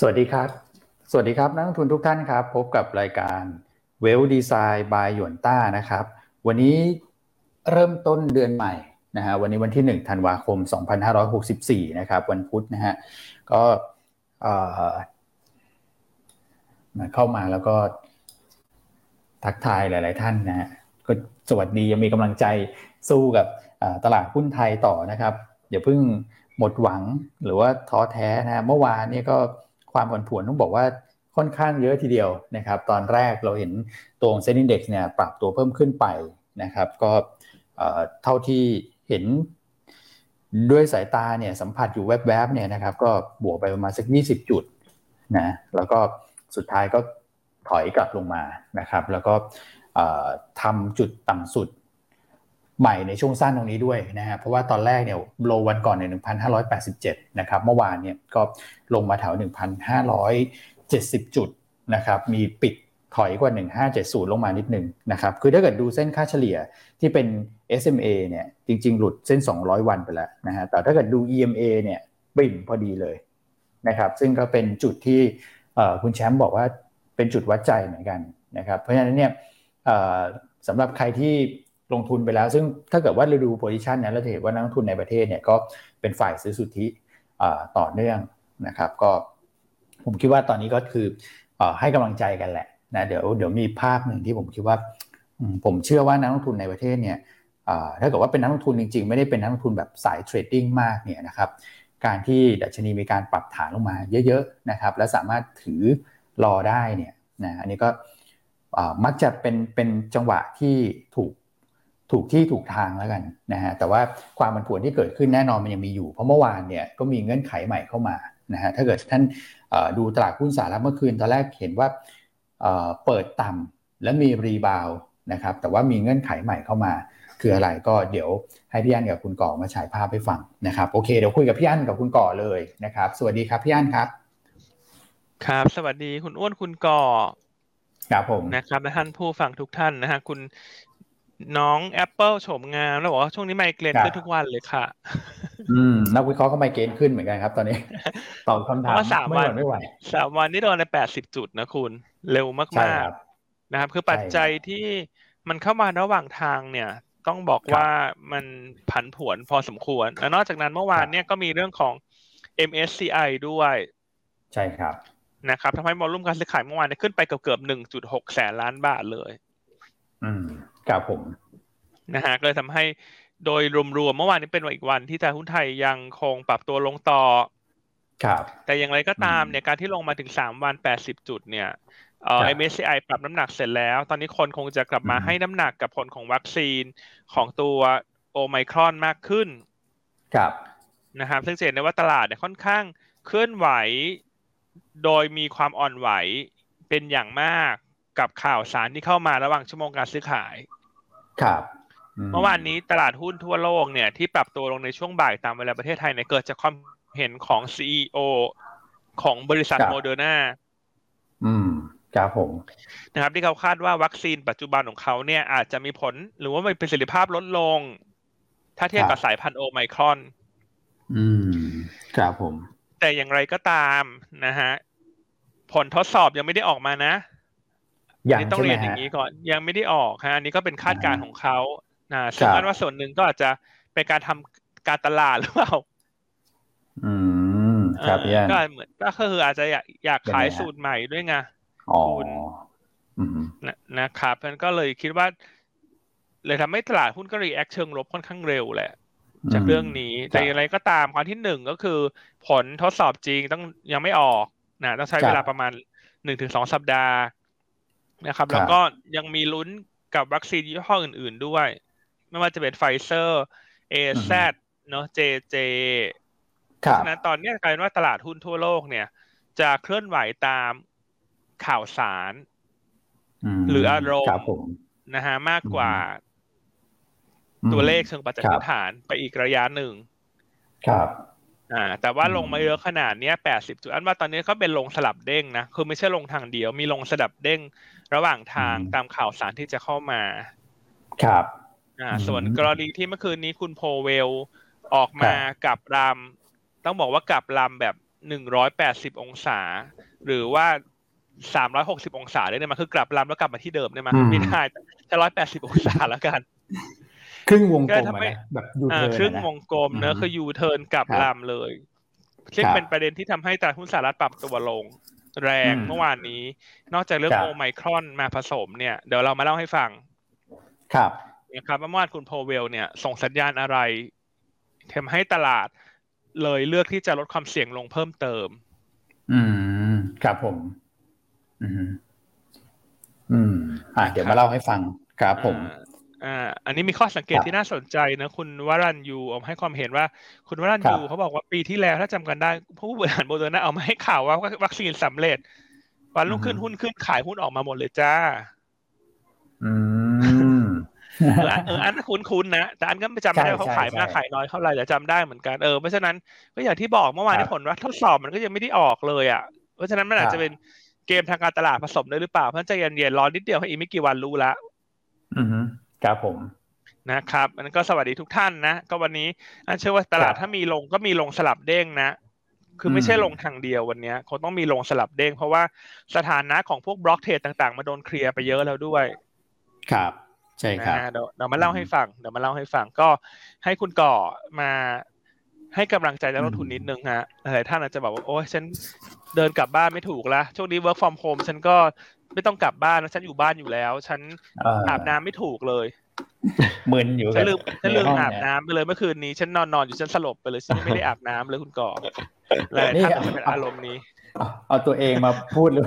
สวัสดีครับ สวัสดีครับนักลงทุนทุกท่านครับ พบกับรายการเวลดีไซน์บายหยวนต้านะครับ วันนี้เริ่มต้นเดือนใหม่นะฮะวันนี้วันที่ 1 ธันวาคม 2564 นะครับ วันพุธนะฮะก็มาเข้ามาแล้วก็ทักทายหลาย ๆ ท่านนะฮะก็สวัสดียังมีกำลังใจสู้กับตลาดหุ้นไทยต่อนะครับอย่าเพิ่งหมดหวังหรือว่าท้อแท้นะเมื่อวานนี้ก็ ความผันผวนต้องบอกว่าค่อนข้างเยอะทีเดียวนะครับ ตอนแรกเราเห็นตัวเซ็นดี x เนี่ยปรับตัวเพิ่มขึ้นไปนะครับ ก็เท่าที่เห็นด้วยสายตาเนี่ยสัมผัสอยู่แวบๆเนี่ยนะครับ ก็บวกไปประมาณสัก 20 จุดนะแล้วก็สุดท้ายก็ถอยกลับลงมานะครับ แล้วก็ทำจุดต่ำสุด ใหม่ในช่วงสั้นตรงนี้ด้วยนะฮะเพราะว่าตอนแรกเนี่ยโลวันก่อนใน1,587นะครับเมื่อวานเนี่ยก็ลงมาแถว 1,570 จุดนะครับมีปิดถอยกว่า 1570 ลงมานิดนึงนะครับคือถ้าเกิดดูเส้นค่าเฉลี่ยที่เป็น SMA เนี่ยจริง ๆ หลุดเส้น 200 วันไปแล้วนะฮะแต่ถ้าเกิดดู EMA เนี่ยบิ่มพอดีเลยนะครับซึ่งก็เป็นจุดที่คุณแชมป์บอกว่าเป็นจุดวัดใจเหมือนกันนะครับเพราะฉะนั้นเนี่ยสำหรับใครที่ ลงทุนไปแล้ว ซึ่งถ้าเกิดว่าเราดูโพซิชันนี้เราจะเห็นว่านักลงทุนในประเทศเนี่ยก็เป็นฝ่ายซื้อสุทธิต่อเนื่องนะครับ ก็ผมคิดว่าตอนนี้ก็คือให้กำลังใจกันแหละนะเดี๋ยวเดี๋ยวมีภาพหนึ่งที่ผมคิดว่าผมเชื่อว่านักลงทุนในประเทศเนี่ยถ้าเกิดว่าเป็นนักลงทุนจริงๆ ไม่ได้เป็นนักลงทุนแบบสายเทรดดิ้งมากเนี่ยนะครับการที่ดัชนีมีการปรับฐานลงมาเยอะๆนะครับและสามารถถือรอได้เนี่ยนะอันนี้ก็มักจะเป็นเป็นจังหวะที่ถูก ถูกที่ถูกทางแล้วกันนะฮะแต่ว่าความมันผวนที่เกิดขึ้นแน่นอนมันยังมีอยู่ เพราะเมื่อวานเนี่ยก็มีเงื่อนไขใหม่เข้ามานะฮะถ้าเกิดท่านดูตลาดหุ้นสหรัฐเมื่อคืนตอนแรกเห็นว่าเปิดต่ำและมีรีบาวนะครับแต่ว่ามีเงื่อนไขใหม่เข้ามา คืออะไรก็เดี๋ยวให้พี่อันกับคุณก่อมาฉายภาพให้ฟังนะครับโอเคเดี๋ยวคุยกับพี่อันกับคุณก่อเลยนะครับ สวัสดีครับพี่อันครับ ครับ สวัสดีคุณอ้วนคุณก่อครับผมนะครับและท่านผู้ฟังทุกท่านนะฮะคุณ น้องแอปเปิลโฉมงามแล้วบอกว่าช่วงนี้ไมเกรนขึ้นทุกวันเลยค่ะ อืม นักวิเคราะห์ก็ไมเกรนขึ้นเหมือนกันครับ ตอนนี้ตอบคำถามสามวันไม่ไหวสามวันนี้โดนในแปดสิบจุดนะคุณ เร็วมากๆนะครับ คือปัจจัยที่มันเข้ามาระหว่างทางเนี่ย ต้องบอกว่ามันผันผวนพอสมควร แล้วนอกจากนั้นเมื่อวานเนี่ยก็มีเรื่องของ MSCI ด้วย ใช่ครับนะครับทำให้มอลลุ่มการซื้อขายเมื่อวานขึ้นไปเกือบเกือบหนึ่งจุดหกแสนล้านบาทเลย อืม ครับผมนะฮะก็เลยทำให้โดยรวมๆเมื่อวานนี้เป็นวันอีกวันที่ตลาดหุ้นไทยยังคงปรับตัวลงต่อครับ แต่อย่างไรก็ตามเนี่ยการที่ลงมาถึงสามวันแปดสิบจุดเนี่ยเอ่อ MSCI ปรับน้ำหนักเสร็จแล้ว ตอนนี้คนคงจะกลับมาให้น้ำหนักกับผลของวัคซีนของตัวโอไมครอนมากขึ้น ครับนะครับซึ่งเห็นได้ว่าตลาดเนี่ยค่อนข้างเคลื่อนไหว โดยมีความอ่อนไหวเป็นอย่างมาก กับข่าวสารที่เข้ามาระหว่างชั่วโมงการซื้อขาย ครับ เมื่อวานนี้ตลาดหุ้นทั่วโลกเนี่ยที่ปรับตัวลงในช่วงบ่ายตามเวลาประเทศไทยเนี่ยเกิดจากความเห็นของซีอของบริษัทโมเดอร์นาอืมครับผมนะครับที่เขาคาดว่าวัคซีนปัจจุบันของเขาเนี่ยอาจจะมีผล หรือว่ามีประสิทธิภาพลดลง ถ้าเทียบกับสายพันธุ์โอไมครอน อืมครับผม แต่อย่างไรก็ตามนะฮะผลทดสอบยังไม่ได้ออกมานะ ยังต้องเรียนอย่างนี้ก่อนยังไม่ได้ออกฮะอันนี้ก็เป็นคาดการณ์ของเขานะซึ่งกันว่าส่วนหนึ่งก็อาจจะเป็นการทำการตลาดหรือเปล่าอืมครับพี่ก็เหมือนก็คืออาจจะอยากอยากขายสูตรใหม่ด้วยไงคุณนะครับนั้นก็เลยคิดว่า เลยทำให้ตลาดหุ้นก็ react เชิงลบค่อนข้างเร็วแหละ จากเรื่องนี้ แต่อะไรก็ตามความที่หนึ่งก็คือ ผลทดสอบจริงต้องยังไม่ออกนะต้องใช้เวลาประมาณหนึ่งถึงสองสัปดาห์ นะครับ แล้วก็ยังมีลุ้นกับวัคซีนยี่ห้ออื่น ๆด้วย ไม่ว่าจะเป็นไฟเซอร์เอซเนาะเจเจเพราะฉะนั้นตอนนี้กลายเป็นว่าตลาดหุ้นทั่วโลกเนี่ย จะเคลื่อนไหวตามข่าวสาร หรืออารมณ์นะฮะมากกว่า ตัวเลขเชิงปัจจัยพื้นฐานไปอีกระยะหนึ่งครับอ่าแต่ว่าลงมาเยอะขนาดนี้แปดสิบจุดอันว่าตอนนี้ก็เป็นลงสลับเด้งนะ คือไม่ใช่ลงทางเดียว มีลงสลับเด้ง ระหว่างทางตามข่าวสารที่จะเข้ามา ครับอ่าส่วนกรณีที่เมื่อคืนนี้คุณโพเวลออกมากับรำต้องบอกว่ากับรำแบบหนึ่งร้อยแปดสิบองศา หรือว่าสามร้อยหกสิบองศาได้ไหมคือกลับลำแล้วกลับมาที่เดิมได้ไหมไม่ได้แต่ร้อยแปดสิบองศาแล้วกัน ครึ่งวงกลมก็ทำให้นะแบบยูอ่าเทิร์นครึ่งนะวงกลมเนอะอืมคือยูเทิร์นกลับครับลำเลย ซึ่งครับเป็นประเด็นที่ทำให้ตลาดหุ้นสหรัฐปรับตัวลง แรงอืมเมื่อวานนี้ นอกจากเรื่องครับโอไมครอนมาผสมเนี่ยเดี๋ยวเรามาเล่าให้ฟัง ครับนะครับว่าเมื่อวานคุณโพเวลเนี่ยส่งสัญญาณอะไรทำให้ตลาดเลยเลือกที่จะลดความเสี่ยงลงเพิ่มเติม อืม ครับผม อืม อืม อ่าเดี๋ยวมาเล่าให้ฟัง ครับผม อ่าอ่าอันนี้มีข้อสังเกตครับที่น่าสนใจนะ คุณวรัญยูเอามาให้ความเห็นว่า คุณวรัญยูครับเขาบอกว่าปีที่แล้วถ้าจำกันได้ ผู้บริหารโมเดอร์นาเอามาให้ข่าวว่าวัคซีนสำเร็จ วันรุ่งขึ้นหุ้นขึ้นขายหุ้นออกมาหมดเลยจ้า อืมเอออันเอออันคุ้นๆนะแต่อันก็ไม่จำไม่ได้ใช่ว่าเขาใช่ขายมากใช่ขายน้อยเท่าไหร่แต่จำได้เหมือนกันเออเพราะฉะนั้นก็อย่างที่บอกเมื่อวานครัที่ว่าผลทดสอบมันก็ยังไม่ได้ออกเลยอะเพราะฉะนั้นมันอาจครับจะเป็นเกมทางการตลาดผสมด้วยหรือเปล่าเพราะฉะนั้นใจเย็นๆรอนิดเดียวให้อีกไม่กี่วันรู้ละอืม ครับผมนะครับอันนั้นก็สวัสดีทุกท่านนะ ก็วันนี้อันเชื่อว่าตลาดครับถ้ามีลงก็มีลงสลับเด้งนะ คือไม่ใช่อืมลงทางเดียววันเนี้ยคงต้องมีลงสลับเด้ง เพราะว่าสถานะของพวกบล็อกเทรดต่างๆ มาโดนเคลียร์ไปเยอะแล้วด้วย ครับใช่ครับนะฮะเดี๋ยวเดี๋ยวมาเล่าให้ฟังเดี๋ยวมาเล่าให้ฟังก็ให้คุณก่อมาให้กำลังใจนักลงทุนนิดนึงฮะหลายท่านอาจจะบอกว่า โอ้ยฉันเดินกลับบ้านไม่ถูกละช่วงนี้ work from home ฉันก็ ไม่ต้องกลับบ้านแล้วฉันอยู่บ้านอยู่แล้ว ฉันเอ่ออาบน้ำไม่ถูกเลย มึนอยู่ฉันลืมกับฉันลืมในห้งอาบเยน้ำไปเลยเมื่อคืนนี้ฉันนอนนอนอยู่ฉันสลบไปเลยฉันไม่ได้อาบน้ำเลยคุณก่อหลายนี่ท่านอาจจะเป็นอารมณ์นี้ เอาเอาตัวเองมาพูดเลย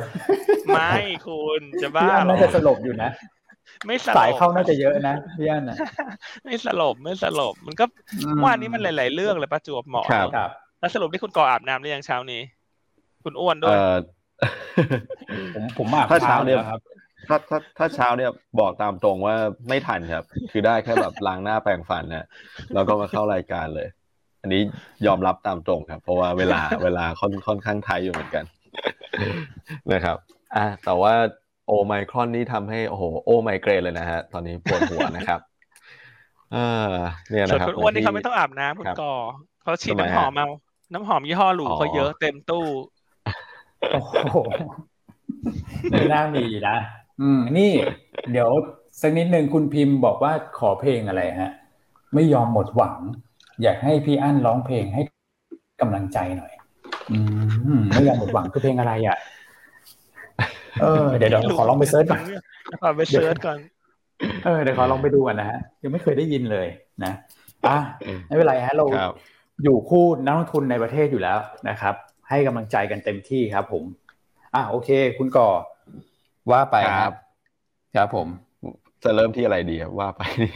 ไม่คุณจะบ้าพี่อันเหรน่าอจะสลบอยู่นะไม่สลสายบเข้าน่าจะเยอะนะพี่อันน่ะไม่สลบไม่สลบมันก็เมื่อวานนี้มันหลาย ๆ เรื่องเลยประจวบเหมาะครับ ครับ แล้วสรุปที่คุณก่ออาบน้ำหรือยังเช้านี้ คุณอ้วนด้วเอ่ยอ ผมผมอาบถ้าเช้าเนี่ยแล้วครับ ถ้าถ้าถ้าเช้าเนี่ยบอกตามตรงว่าไม่ทันครับ คือได้แค่แบบล้างหน้าแปรงฟันนะแล้วก็มาเข้ารายการเลย อันนี้ยอมรับตามตรงครับ เพราะว่าเวลาเวลาค่อนค่อนข้างไทยอยู่เหมือนกันนะครับ อะแต่ว่าโอไมครอนนี่ทำให้โอ้โหโอไมเกรนเลยนะฮะ ตอนนี้ปวดหัวนะครับเออเนี่ยส่วนะนครับคุณอ้วนนี่ที่เขาไม่ต้องอาบน้ำคุณครับก่อเขาฉีดทำไมน้ำหอมฮะเอาน้ำหอมยี่ห้อหรูอ๋อเขาเยอะเต็มตู้ โอ้โหไม่น่ามีนะ อืม นี่ เดี๋ยวสักนิดหนึ่งคุณพิมพ์บอกว่าขอเพลงอะไรฮะ ไม่ยอมหมดหวัง อยากให้พี่อั้นร้องเพลงให้กำลังใจหน่อย อืมไม่ยอมหมดหวังคือเพลงอะไรอะ เออเดี๋ยวเดี๋ยวขอลองไป search ก่อนขอไป search ก่อนเออเดี๋ยวขอลองไปดูก่อนนะฮะยังไม่เคยได้ยินเลยนะอะไม่เป็นไรฮะเราครับอยู่คู่นักลงทุนในประเทศอยู่แล้วนะครับ ให้กำลังใจกันเต็มที่ครับ ผม อะโอเค คุณก่อว่าไปครับ ครับผม จะเริ่มที่อะไรดีครับว่าไปนี่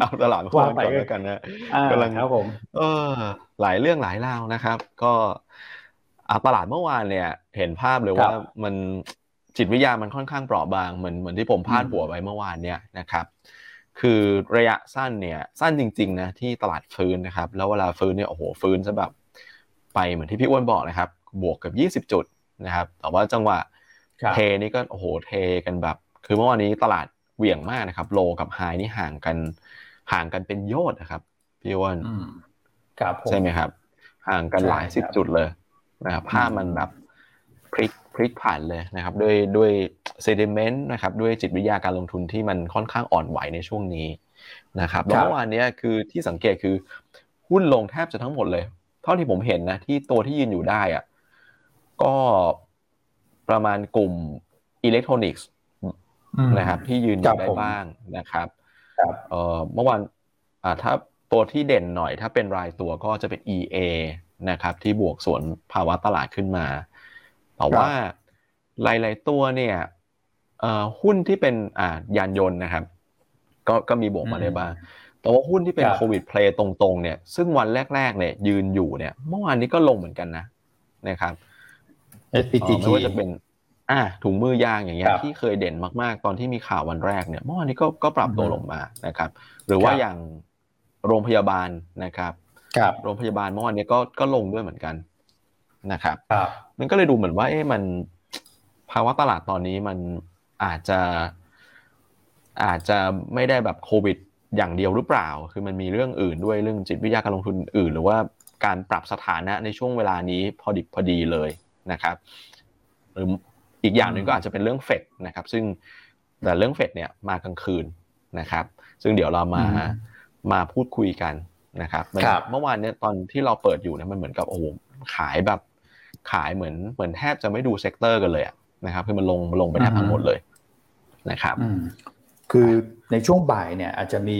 เอาตลาดหุ้นว่าไปก่อนแล้วกันนะอ่ากำลังครับผม เออ หลายเรื่องหลายราวนะครับ ก็อะตลาดเมื่อวานเนี่ย เห็นภาพเลยว่ามันจิตวิทยามันค่อนข้างเปราะบางเหมือนเหมือนที่ผมพาดหัวไปเมื่อวานเนี่ยนะครับคือระยะสั้นเนี่ยสั้นจริงๆนะที่ตลาดฟื้นนะครับ แล้วเวลาฟื้นเนี่ยโอ้โหฟื้นจะแบบ ไปเหมือนที่พี่อ้วนบอกนะครับ บวกกับ20 จุดนะครับแต่ว่าจังหวะครับเทนี่ก็โอ้โหเทกันแบบ คือเมื่อวานนี้ตลาดเหวี่ยงมากนะครับ โลกับไฮนี่ห่างกันห่างกันเป็นโยชน์นะครับพี่อ้วนอืมครับผมใช่ไหมครับ ห่างกันใช่หลายสิบครับจุดเลยนะครับภาพมันแบบพลิกพลิกผันเลยนะครับ ด้วยด้วยเซติเมนต์นะครับ ด้วยจิตวิทยาการลงทุนที่มันค่อนข้างอ่อนไหวในช่วงนี้นะครับแล้วเมื่อวานเนี้ยคือที่สังเกตคือหุ้นลงแทบจะทั้งหมดเลย เท่าที่ผมเห็นนะที่ตัวที่ยืนอยู่ได้อะก็ประมาณกลุ่มอิเล็กทรอนิกส์อืมนะครับ ที่ยืนอครัยู่บได้ผมบ้างนะครับครับเอ่อเมื่อวานอ่าถ้าตัวที่เด่นหน่อย ถ้าเป็นรายตัวก็จะเป็น EA นะครับ ที่บวกส่วนภาวะตลาดขึ้นมาแต่ว่าหลาย ๆ ตัวเนี่ยเอ่อหุ้นที่เป็นอ่ายานยนต์นะครับ ก็ก็มีบวกมาได้บ้าง แต่ว่าหุ้นที่เป็นครับโควิดเพลย์ตรงๆเนี่ยซึ่งวันแรกๆเนี่ยยืนอยู่เนี่ยเมื่อวานนี้ก็ลงเหมือนกันนะนะครับเอสพีเอ่จีอไม่ว่าจะเป็น อ่าถุงมือยางอย่างเงี้คยรับที่เคยเด่นมากๆ ตอนที่มีข่าววันแรกเนี่ยเมื่อวานนี้ก็ก็ปรับตัวอือฮึลงมานะครับ หรือว่าครับอย่างโรงพยาบาลนะครับครับโรงพยาบาลเมื่อวานนี้ก็ก็ลงด้วยเหมือนกันนะครับครับมันก็เลยดูเหมือนว่า เอ๊ะมันภาวะตลาดตอนนี้มันอาจจะ อาจจะไม่ได้แบบโควิด อย่างเดียวหรือเปล่า คือมันมีเรื่องอื่นด้วยเรื่องจิตวิทยาการลงทุนอื่น หรือว่าการปรับสถานะในช่วงเวลานี้พอดิบพอดีเลยนะครับหรืออีกอย่างหนึ่งก็อาจจะเป็นเรื่องเฟดนะครับ ซึ่งแต่เรื่องเฟดเนี่ยมากลางคืนนะครับ ซึ่งเดี๋ยวเรามามาพูดคุยกันนะครับเมื่อวานเนี่ยตอนที่เราเปิดอยู่เนี่ยมันเหมือนกับโอ้โหขายแบบขายเหมือนเหมือนแทบจะไม่ดู sector กันเลยนะครับคือมันลงลงไปแทบทั้งหมดเลยนะครับ คือในช่วงบ่ายเนี่ยอาจจะมี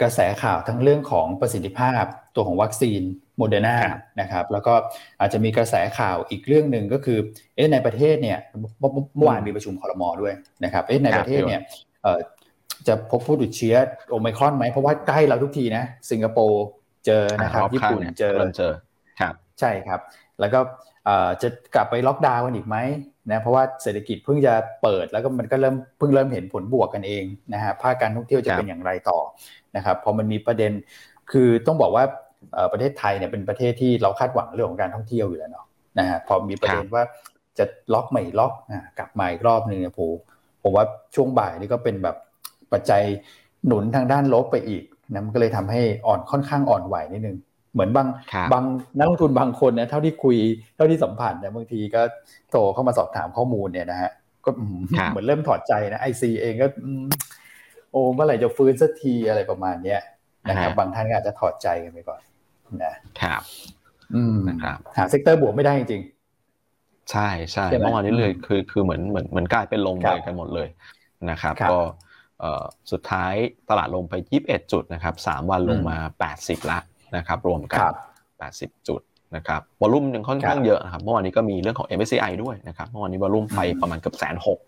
กระแสข่าวทั้งเรื่องของประสิทธิภาพตัวของวัคซีนโมเดอร์นานะครับแล้วก็อาจจะมีกระแสข่าวอีกเรื่องหนึ่งก็คือเอ๊ะในประเทศเนี่ยเมื่อวานมีประชุมคอรมอด้วยนะครับเอ๊ะในประเทศเนี่ยจะพบผู้ติดเชื้อโอไมครอนไหมเพราะว่าใกล้เราทุกทีนะสิงคโปร์เจอนะครับญี่ปุ่นเจอเจอ ครับ ใช่ครับ แล้วก็ จะกลับไปล็อกดาวน์กันอีกไหมนะเพราะว่าเศรษฐกิจเพิ่งจะเปิดแล้วก็มันก็เริ่มเพิ่งเริ่มเห็นผลบวกกันเองนะฮะภาคการท่องเที่ยวจะเป็นอย่างไรต่อนะครับพอมันมีประเด็นคือต้องบอกว่าประเทศไทยเนี่ยเป็นประเทศที่เราคาดหวังเรื่องของการท่องเที่ยวอยู่แล้วเนาะนะฮะพอมีประเด็นว่าจะล็อกใหม่ล็อกกลับมาอีกรอบหนึ่งเนี่ยผมผมว่าช่วงบ่ายนี่ก็เป็นแบบปัจจัยหนุนทางด้านลบไปอีกนะมันก็เลยทำให้อ่อนค่อนข้างอ่อนไหวนิดนึง เหมือนบางบางนักลงทุนบางคนนะเท่าที่คุยเท่าที่สัมผัสนะบางทีก็โทรเข้ามาสอบถามข้อมูลเนี่ยนะฮะก็เหมือนเริ่มถอดใจนะไอซีเองก็โอ้เมื่อไหร่จะฟื้นสักทีอะไรประมาณเนี้ยนะครับบางท่านก็อาจจะถอดใจกันไปก่อนนะครับ อืมนะครับหา sector บวกไม่ได้จริงใช่ใช่เมื่อวานนี้เลยคือคือเหมือนเหมือนเหมือนกลายเป็นลงเลยกันหมดเลยนะครับก็สุดท้ายตลาดลงไป 21 จุดนะครับ3วันลงมา 80 ละ นะครับรวมกัน 80 จุดนะครับ volume ยังค่อนข้างเยอะนะครับเมื่อวานนี้ก็มีเรื่องของ MSCI ด้วยนะครับเมื่อวานนี้ volume ไปประมาณเกือบแสนหก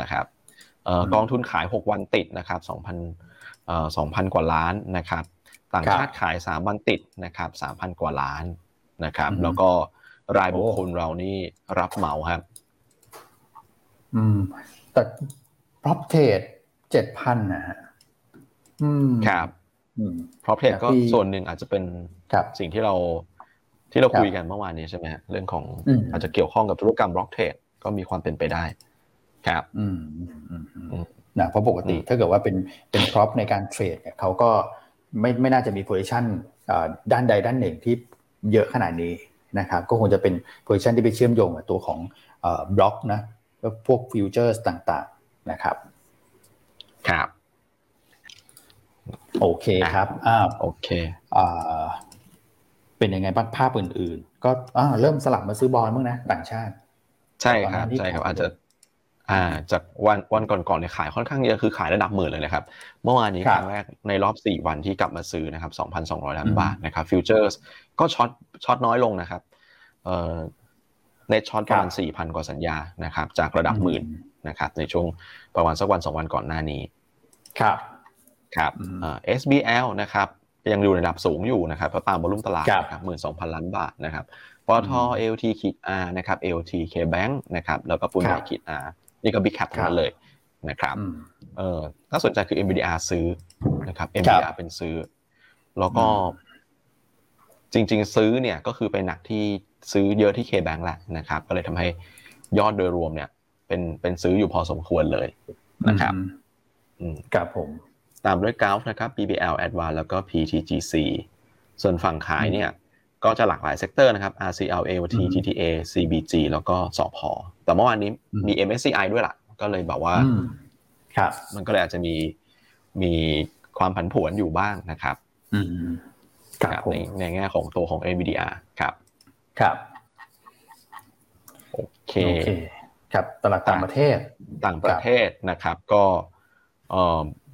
นะครับกองทุนขาย 6 วันติดนะครับ2,000 2,000 กว่าล้านนะครับต่างชาติขาย 3 วันติดนะครับ3,000 กว่าล้านนะครับแล้วก็รายบุคคลเรานี่รับเหมาครับอืมแต่พรอพเทรดเจ็ดพันนะฮะอืมครับ เพราะเพจก็ส่วนหนึ่งอาจจะเป็นสิ่งที่เราที่เราคุยกันเมื่อวานนี้ใช่ไหมเรื่องของอาจจะเกี่ยวข้องกับธุรกรรม block trade ก็มีความเป็นไปได้ ครับอืมนะเพราะปกติถ้าเกิดว่าเป็นเป็น prop ในการ trade เนี่ยเขาก็ไม่ไม่น่าจะมี position ด้านใดด้านหนึ่งที่เยอะขนาดนี้นะครับก็คงจะเป็น position ที่ไปเชื่อมโยงกับตัวของบล็อกนะแล้วพวก futures ต่างๆนะครับ ครับ โอเคครับอ่าโอเคอ่าเป็นยังไงบ้างภาพอื่น ๆ ก็อ่าเริ่มสลับมาซื้อบ้างแล้วมั้งนะต่างชาติ ใช่ครับใช่ครับอาจจะอ่าจากวันวันก่อนๆเนี่ยขายค่อนข้างเยอะคือขายระดับหมื่นเลยนะครับ เมื่อวานนี้ครั้งแรกในรอบสี่วันที่กลับมาซื้อนะครับสองพันสองร้อยล้านบาทนะครับ futures ก็ short short น้อยลงนะครับเอ่อ net short ประมาณสี่พันกว่าสัญญานะครับจากระดับหมื่นนะครับในช่วงประมาณสักวันสองวันก่อนหน้านี้ ครับ ครับ SBL นะครับยังอยู่ในระดับสูงอยู่นะครับเพราะตามบอลุ่มตลาดครับหมื่นสองพันล้านบาทนะครับปตท LT ขีด R นะครับ LT K Bank นะครับแล้วก็ปุณใหญ่ขีด R นี่ก็บิ๊กแคปทั้งนั้นเลยนะครับเออน่าสนใจคือ MBDR ซื้อนะครับ MBDR เป็นซื้อ แล้วก็จริง ๆ ซื้อเนี่ยก็คือไปหนักที่ซื้อเยอะที่ K Bank แหละนะครับ ก็เลยทำให้ยอดโดยรวมเนี่ย เป็นเป็นซื้ออยู่พอสมควรเลยนะครับครับผม ตามด้วย Gulf นะครับ BBL Advance แล้วก็ PTGC ส่วนฝั่งขายเนี่ยก็จะหลากหลาย sector นะครับ RCL AOT TTA CBG แล้วก็สพแต่เมื่อวานนี้มี MSCI ด้วยล่ะ ก็เลยแบบว่าครับมันก็เลยอาจจะมีมีความผันผวนอยู่บ้างนะครับครับในในแง่ของตัวของ NVDR ครับ ครับ โอเค ครับ ตลาดต่างประเทศ ต่างประเทศนะครับ ก็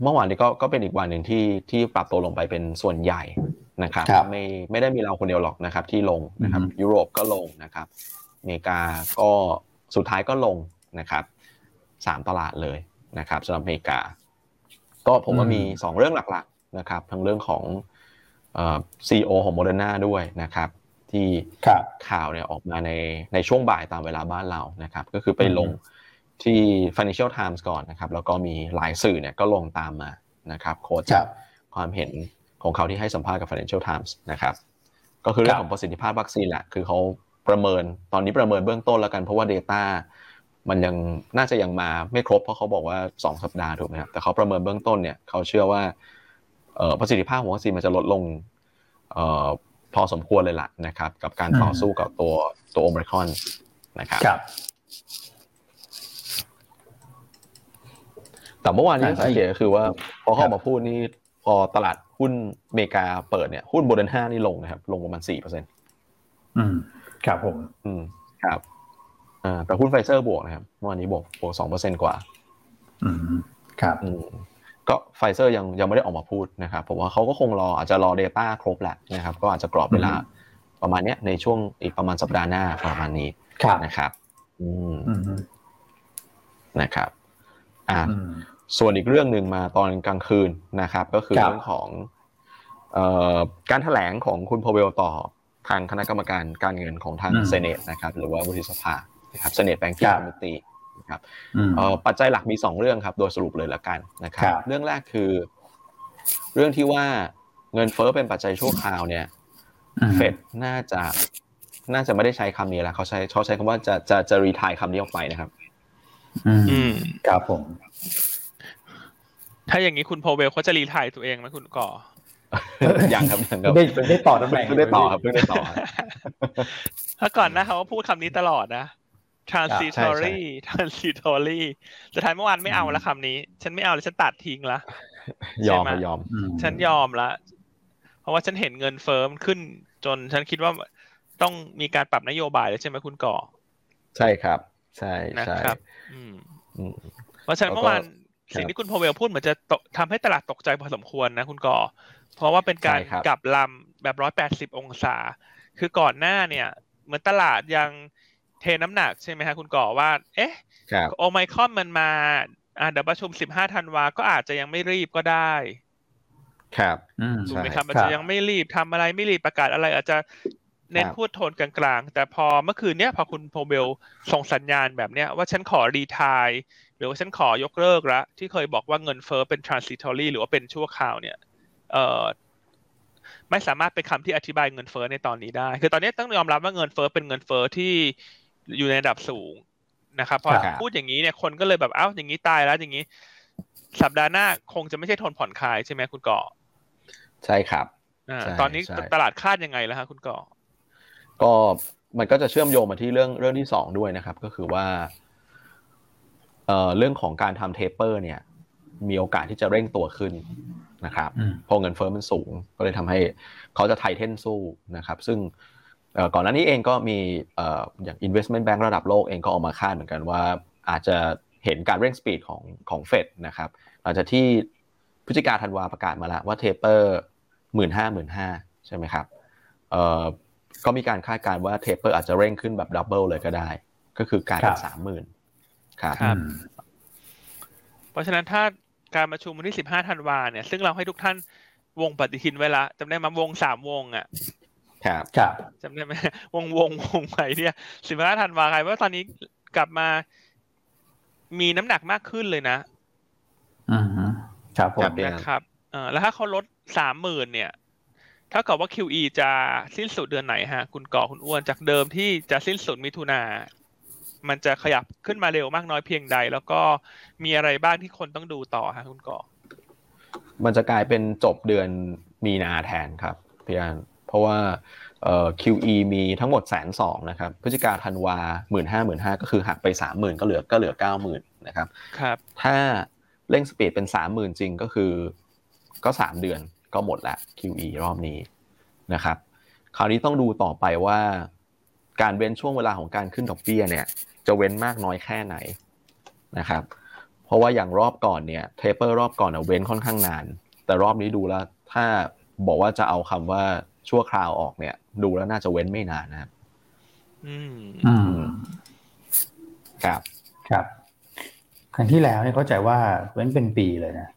เมื่อวานนี้ก็ก็เป็นอีกวันหนึ่งที่ที่ปรับตัวลงไปเป็นส่วนใหญ่นะครับไม่ไม่ได้มีเราคนเดียวหรอกนะครับ ที่ลงนะครับ ยุโรปก็ลงนะครับอเมริกาก็สุดท้ายก็ลงนะครับสามตลาดเลยนะครับสำหรับอเมริกา ก็ผมว่ามีสองเรื่องหลักๆนะครับ ทั้งเรื่องของซีอีโอของโมเดอร์นาด้วยนะครับ ที่ข่าวเนี่ยออกมาในในช่วงบ่ายตามเวลาบ้านเรานะครับ ก็คือไปลง ที่ Financial Times ก่อนนะครับ แล้วก็มีหลายสื่อเนี่ยก็ลงตามมานะครับ quote จากความเห็นของเขาที่ให้สัมภาษณ์กับ Financial Times นะครับ ก็คือเรื่องของประสิทธิภาพวัคซีนแหละคือเขาประเมินตอนนี้ประเมินเบื้องต้นแล้วกันเพราะว่า data มันยังน่าจะยังมาไม่ครบเพราะเขาบอกว่า 2 สัปดาห์ถูกไหมครับแต่เขาประเมินเบื้องต้นเนี่ยเขาเชื่อว่าประสิทธิภาพของวัคซีนมันจะลดลงเอ่อพอสมควรเลยล่ะนะครับ กับการต่อสู้กับตัวตัวโอมิครอนนะครับครับ แต่เมื่อวานนี้อ่าสังเกตก็คือว่า พอเขาครัอบอกมาพูดนี่พอตลาดหุ้นอเมริกาเปิดเนี่ยหุ้นโมเดอร์นานี่ลงนะครับ ลงประมาณสี่เปอร์เซ็นต์อืมครับผม อืมครับอ่าแต่หุ้นไฟเซอร์บวกนะครับเมื่อวานนี้บวกบวกสองเปอร์เซ็นต์กว่า อืมครับอืมก็ไฟเซอร์ยังยังไม่ได้ออกมาพูดนะครับผมว่าเขาก็คงรออาจจะรอ Data ครบแหละนะครับ ก็อาจจะกรอบเวลาอืมประมาณเนี้ยในช่วงอีกประมาณสัปดาห์หน้าประมาณนี้ครับนะครับอืมอืมนะครับ อ่าอืม ส่วนอีกเรื่องหนึ่งมาตอนกลางคืนนะครับ ก็คือครับเรื่องของเอ่อการแถลงของคุณพเวลต่อทางคณะกรรมการการเงินของทางอืมเซเนตนะครับ หรือว่าวุฒิสภานะครับ Senate Banking ครับ Committee นะครับอืมเอ่อปัจจัยหลักมี 2 เรื่องครับ โดยสรุปเลยละกันนะครับครับเรื่องแรกคือ เรื่องที่ว่าเงินเฟ้อเป็นปัจจัยชั่วคราวเนี่ยอืมเฟดน่าจะน่าจะไม่ได้ใช้คำนี้แล้วเขาใช้เขาใช้คำว่าจะจะจะ retire คำนี้ออกไปนะครับ อืมอืมครับผม ถ้าอย่างนี้คุณโพเวลเขาจะ retire ตัวเองไหมคุณก่ออย่างครับอย่างครับได้ได้ต่อตำแหน่งเพิ่งได้ต่อครับเพิ่งได้ต่อครับถ้าก่อนหนะเขาก็พูดคำนี้ตลอดนะ transitory transitory แต่ท้ายเมื่อวานไม่เอาละคำนี้ ฉันไม่เอาเลยฉันตัดทิ้งละ ยอมใช่ไหมยอมอืมฉันยอมละ เพราะว่าฉันเห็นเงินเฟ้อมนขึ้นจนฉันคิดว่าต้องมีการปรับนโยบายแล้วใช่ไหมคุณก่อ ใช่ครับ ใช่นะใช่ครับ อืมอืม เพราะฉะนั้นแล้วก็ เมื่อวานครับ สิ่งที่คุณโพเวลพูดเหมือนจะตกทำให้ตลาดตกใจพอสมควรนะคุณก่อ เพราะว่าเป็นการใช่ครับกลับลำแบบร้อยแปดสิบองศา คือก่อนหน้าเนี่ย เหมือนตลาดยังเทน้ำหนักใช่ไหมฮะคุณก่อว่า เอ๊ะครับโอไมครอนมันมาอ่าเดี๋ยวประชุมสิบห้าธันวาก็อาจจะยังไม่รีบก็ได้ ครับอืมถูกไหมครับใช่อาจจะยังไม่รีบทำอะไรไม่รีบประกาศอะไร อาจจะเน้นครับพูดโทนกลางๆ แต่พอเมื่อคืนเนี้ยพอคุณโพเบลส่งสัญญาณแบบเนี้ยว่าฉันขอรีทาย หรือว่าฉันขอยกเลิกละที่เคยบอกว่าเงินเฟ้อเป็น transitory หรือว่าเป็นชั่วคราวเนี่ยเอ่อไม่สามารถเป็นคำที่อธิบายเงินเฟ้อในตอนนี้ได้ คือตอนนี้ต้องยอมรับว่าเงินเฟ้อเป็นเงินเฟ้อที่อยู่ในระดับสูงนะครับพอครับพูดอย่างนี้เนี่ยคนก็เลยแบบเอ้าอย่างนี้ตายแล้วอย่างนี้ สัปดาห์หน้าคงจะไม่ใช่โทนผ่อนคลายใช่ไหมคุณก่อใช่ครับอ่าใช่ตอนนี้ใช่ตลาดคาดยังไงแล้วฮะคุณก่อก็มันก็จะเชื่อมโยงมาที่เรื่องเรื่องที่สองด้วยนะครับ ก็คือว่า เอ่อเรื่องของการทำเทปเปอร์เนี่ย มีโอกาสที่จะเร่งตัวขึ้นนะครับอืมพอเงินเฟ้อมันสูง ก็เลยทำให้เขาจะ tighten สู้นะครับ ซึ่งเอ่อก่อนหน้านี้เองก็มีเอ่ออย่าง investment bank ระดับโลกเองก็ออกมาคาดเหมือนกันว่าอาจจะเห็นการเร่ง speed ของของเฟดนะครับหลังจากที่พฤศจิกาธันวาประกาศมาแล้วว่า taper หมื่นห้าหมื่นห้าใช่ไหมครับเอ่อก็มีการคาดการณ์ว่า taper อาจจะเร่งขึ้นแบบ double เลยก็ได้ ก็คือกลายเป็นครับสามหมื่น ครับครับอืมเพราะฉะนั้นถ้าการประชุมวันที่15ธันวาเนี่ย ซึ่งเราให้ทุกท่านวงปฏิทินไว้ละจำได้ไหมยวงสามวงอะ ครับครับจำได้ไหมวงวงวงไหนเนี่ย15ธันวาใครว่าตอนนี้กลับมามีน้ำหนักมากขึ้นเลยนะอืมครับผครัมบนะครับเออแล้วถ้าเขาลดสามหมื่นเนี่ยเท่ากับว่า QE จะสิ้นสุดเดือนไหนฮะ คุณก่อคุณอ้วนจากเดิมที่จะสิ้นสุดมิถุนา มันจะขยับขึ้นมาเร็วมากน้อยเพียงใด แล้วก็มีอะไรบ้างที่คนต้องดูต่อฮะคุณก่อมันจะกลายเป็นจบเดือนมีนาแทนครับพี่อันเพราะว่าเอ่อ QE มีทั้งหมดแสนสองนะครับพฤศจิกาธันวาหมื่นห้าหมื่นห้าก็คือหักไปสามหมื่นก็เหลือก็เหลือเก้าหมื่นนะครับครับถ้าเร่งสปีดเป็นสามหมื่นจริงก็คือ ก็สามเดือนก็หมดละ QE รอบนี้นะครับ คราวนี้ต้องดูต่อไปว่า การเว้นช่วงเวลาของการขึ้นดอกเบี้ยเนี่ย จะเว้นมากน้อยแค่ไหนนะครับ เพราะว่าอย่างรอบก่อนเนี่ยเทปเปอร์รอบก่อนเน่ยเว้นค่อนข้างนาน แต่รอบนี้ดูแล้วถ้าบอกว่าจะเอาคำว่าชั่วคราวออกเนี่ย ดูแล้วน่าจะเว้นไม่นานนะครับอืมอืมครับครับครั้งที่แล้วเนี่ยเข้าใจว่าเว้นเป็นปีเลยนะ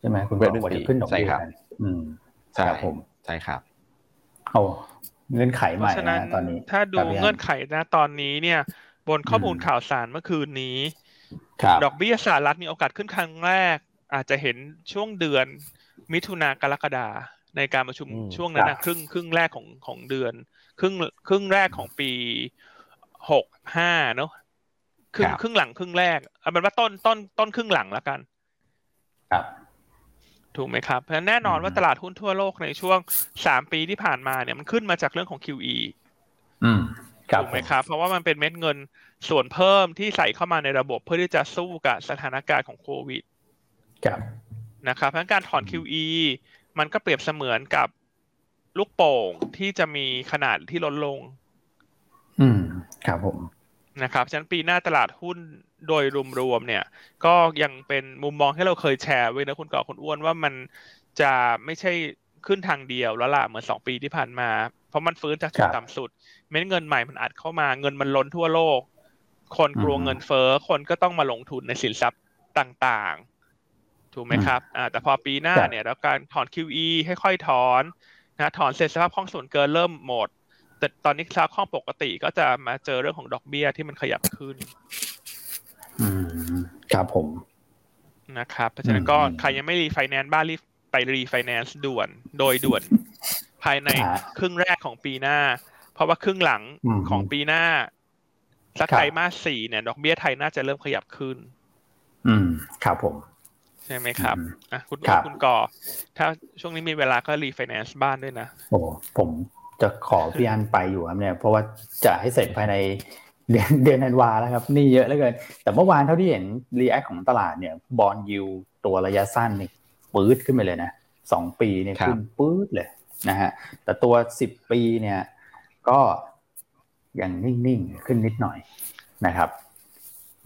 ใช่ไหมคุณเว้บอกนเป็นว่าปีจะขึ้นดอกเบี้ยใช่ครับกันอืมใช่ครับผมใช่ครับเอา เงื่อนไขเพใหม่ราะฉะนั้นนะตอนนี้ ถ้าดูครับพี่อั้เงื่อนไขนะตอนนี้เนี่ย บนข้อมูลอืมข่าวสารเมื่อคืนนี้ครับดอกเบี้ยสหรัฐมีโอกาสขึ้นครั้งแรก อาจจะเห็นช่วงเดือนมิถุนากรกฎาในการประชุมอืมช่วงนั้นครันะบครึ่งครึ่งแรกของของเดือน ครึ่งครึ่งแรกของปีหกห้าเนอะครึ่งครับครึ่งหลังครึ่งแรกเอาเป็นว่าต้นต้นต้นครึ่งหลังแล้วกัน ครับ ถูกไหมครับ เพราะฉะนั้นแน่นอนว่าตลาดหุ้นทั่วโลกในช่วงสามปีที่ผ่านมาเนี่ยมันขึ้นมาจากเรื่องของ QE อืมครับถูกไหมครับ เพราะว่ามันเป็นเม็ดเงินส่วนเพิ่มที่ใส่เข้ามาในระบบเพื่อที่จะสู้กับสถานการณ์ของโควิดครับนะครับเพราะฉะนั้นการถอน QE มันก็เปรียบเสมือนกับลูกโป่งที่จะมีขนาดที่ลดลง อืม ครับผม นะครับ ฉะนั้นปีหน้าตลาดหุ้น โดยรวมๆเนี่ย ก็ยังเป็นมุมมองที่เราเคยแชร์ไว้นะคุณก่อคุณอ้วนว่ามันจะไม่ใช่ขึ้นทางเดียวแล้วล่ะเหมือนสองปีที่ผ่านมา เพราะมันฟื้นจากจุดต่ำสุด เม็ดเงินใหม่มันอัดเข้ามาเงินมันล้นทั่วโลก คนกลัวเงินเฟ้อคนก็ต้องมาลงทุนในสินทรัพย์ต่างๆ ถูกไหมครับอ่าแต่พอปีหน้าเนี่ยแล้วการถอน QE ค่อยๆถอนนะถอนเสร็จสภาพคล่องส่วนเกินเริ่มหมด แต่ตอนนี้สภาพคล่องปกติก็จะมาเจอเรื่องของดอกเบี้ยที่มันขยับขึ้นอืม ครับผมนะครับเพราะฉะนั้นก็อืมใครยังไม่รีไฟแนนซ์บ้านรีบไปรีไฟแนนซ์ด่วน โดยด่วน ภายในฮะครึ่งแรกของปีหน้า เพราะว่าครึ่งหลังอืมของปีหน้าสักครับไตรมาสสี่เนี่ย ดอกเบี้ยไทยน่าจะเริ่มขยับขึ้น อืม ครับผม ใช่ไหมครับอืมอะคุณครับคุณก่อ ถ้าช่วงนี้มีเวลาก็รีไฟแนนซ์บ้านด้วยนะ โอ้ผมจะขอพี่อันไปอยู่ครับเนี่ย เพราะว่าจะให้เสร็จภายใน เดือนเดือนธันวาแล้วครับหนี้เยอะเหลือเกิน แต่เมื่อวานเท่าที่เห็น react ของตลาดเนี่ย bond yield ตัวระยะสั้นนี่ปื๊ดขึ้นไปเลยนะสองปีเนี่ยครับขึ้นปื๊ดเลยนะฮะแต่ตัวสิบปีเนี่ยก็ยังนิ่งๆขึ้นนิดหน่อยนะครับ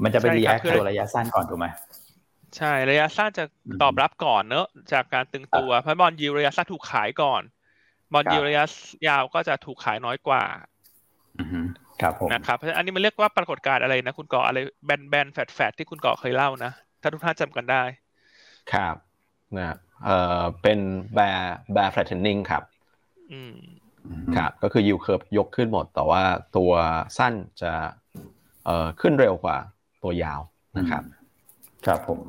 มันจะไปใช่รีครัแอบคคือตัวระยะสั้นก่อนถูกไหมใช่ระยะสั้นจะอืมตอบรับก่อนเนอะจากการตึงตัวเพราะบอลยิวระยะสั้นถูกขายก่อน บอลครับยิวระยะยาวก็จะถูกขายน้อยกว่าอือฮึ ครับผมนะครับเพราะฉะนั้นอันนี้มันเรียกว่าปรากฏการณ์อะไรนะ คุณก่ออะไรแบนแบนแฟดแฟดที่คุณก่อเคยเล่านะ ถ้าทุกท่านจำกันได้ ครับนะเอ่อเป็น bear bear flattening ครับอืมอืมครับก็คือ yield curve ยกขึ้นหมด แต่ว่าตัวสั้นจะเอ่อขึ้นเร็วกว่าตัวยาวนะครับ ครับผม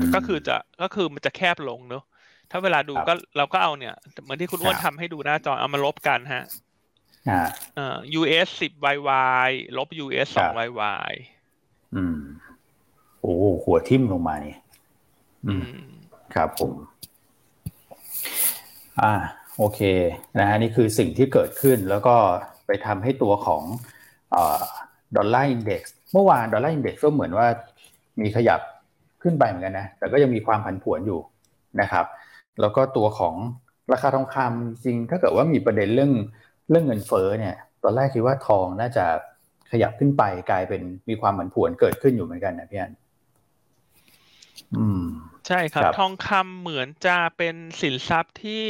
มก็คือจะก็คือมันจะแคบลงเนอะถ้าเวลาดูครับก็เราก็เอาเนี่ยเหมือนที่คุณอ้วนครัทำบให้ดูหน้าจอเอามาลบกันฮะ อ่าเอ่อ US สิบ YY ลบ US สองครับ YY อืม โอ้หัวทิ่มลงมานี่อือืมมครับผม อ่า โอเค นะฮะ นี่คือสิ่งที่เกิดขึ้นแล้วก็ไปทำให้ตัวของ dollar index เมื่อวาน dollar index ก็เหมือนว่ามีขยับขึ้นไปเหมือนกันนะ แต่ก็ยังมีความผันผวนอยู่นะครับ แล้วก็ตัวของราคาทองคำจริง ถ้าเกิดว่ามีประเด็นเรื่อง เรื่องเงินเฟ้อเนี่ย ตอนแรกคิดว่าทองน่าจะขยับขึ้นไปกลายเป็นมีความผันผวนเกิดขึ้นอยู่เหมือนกันนะพี่อันอืม ใช่ครับครับทองคำเหมือนจะเป็นสินทรัพย์ที่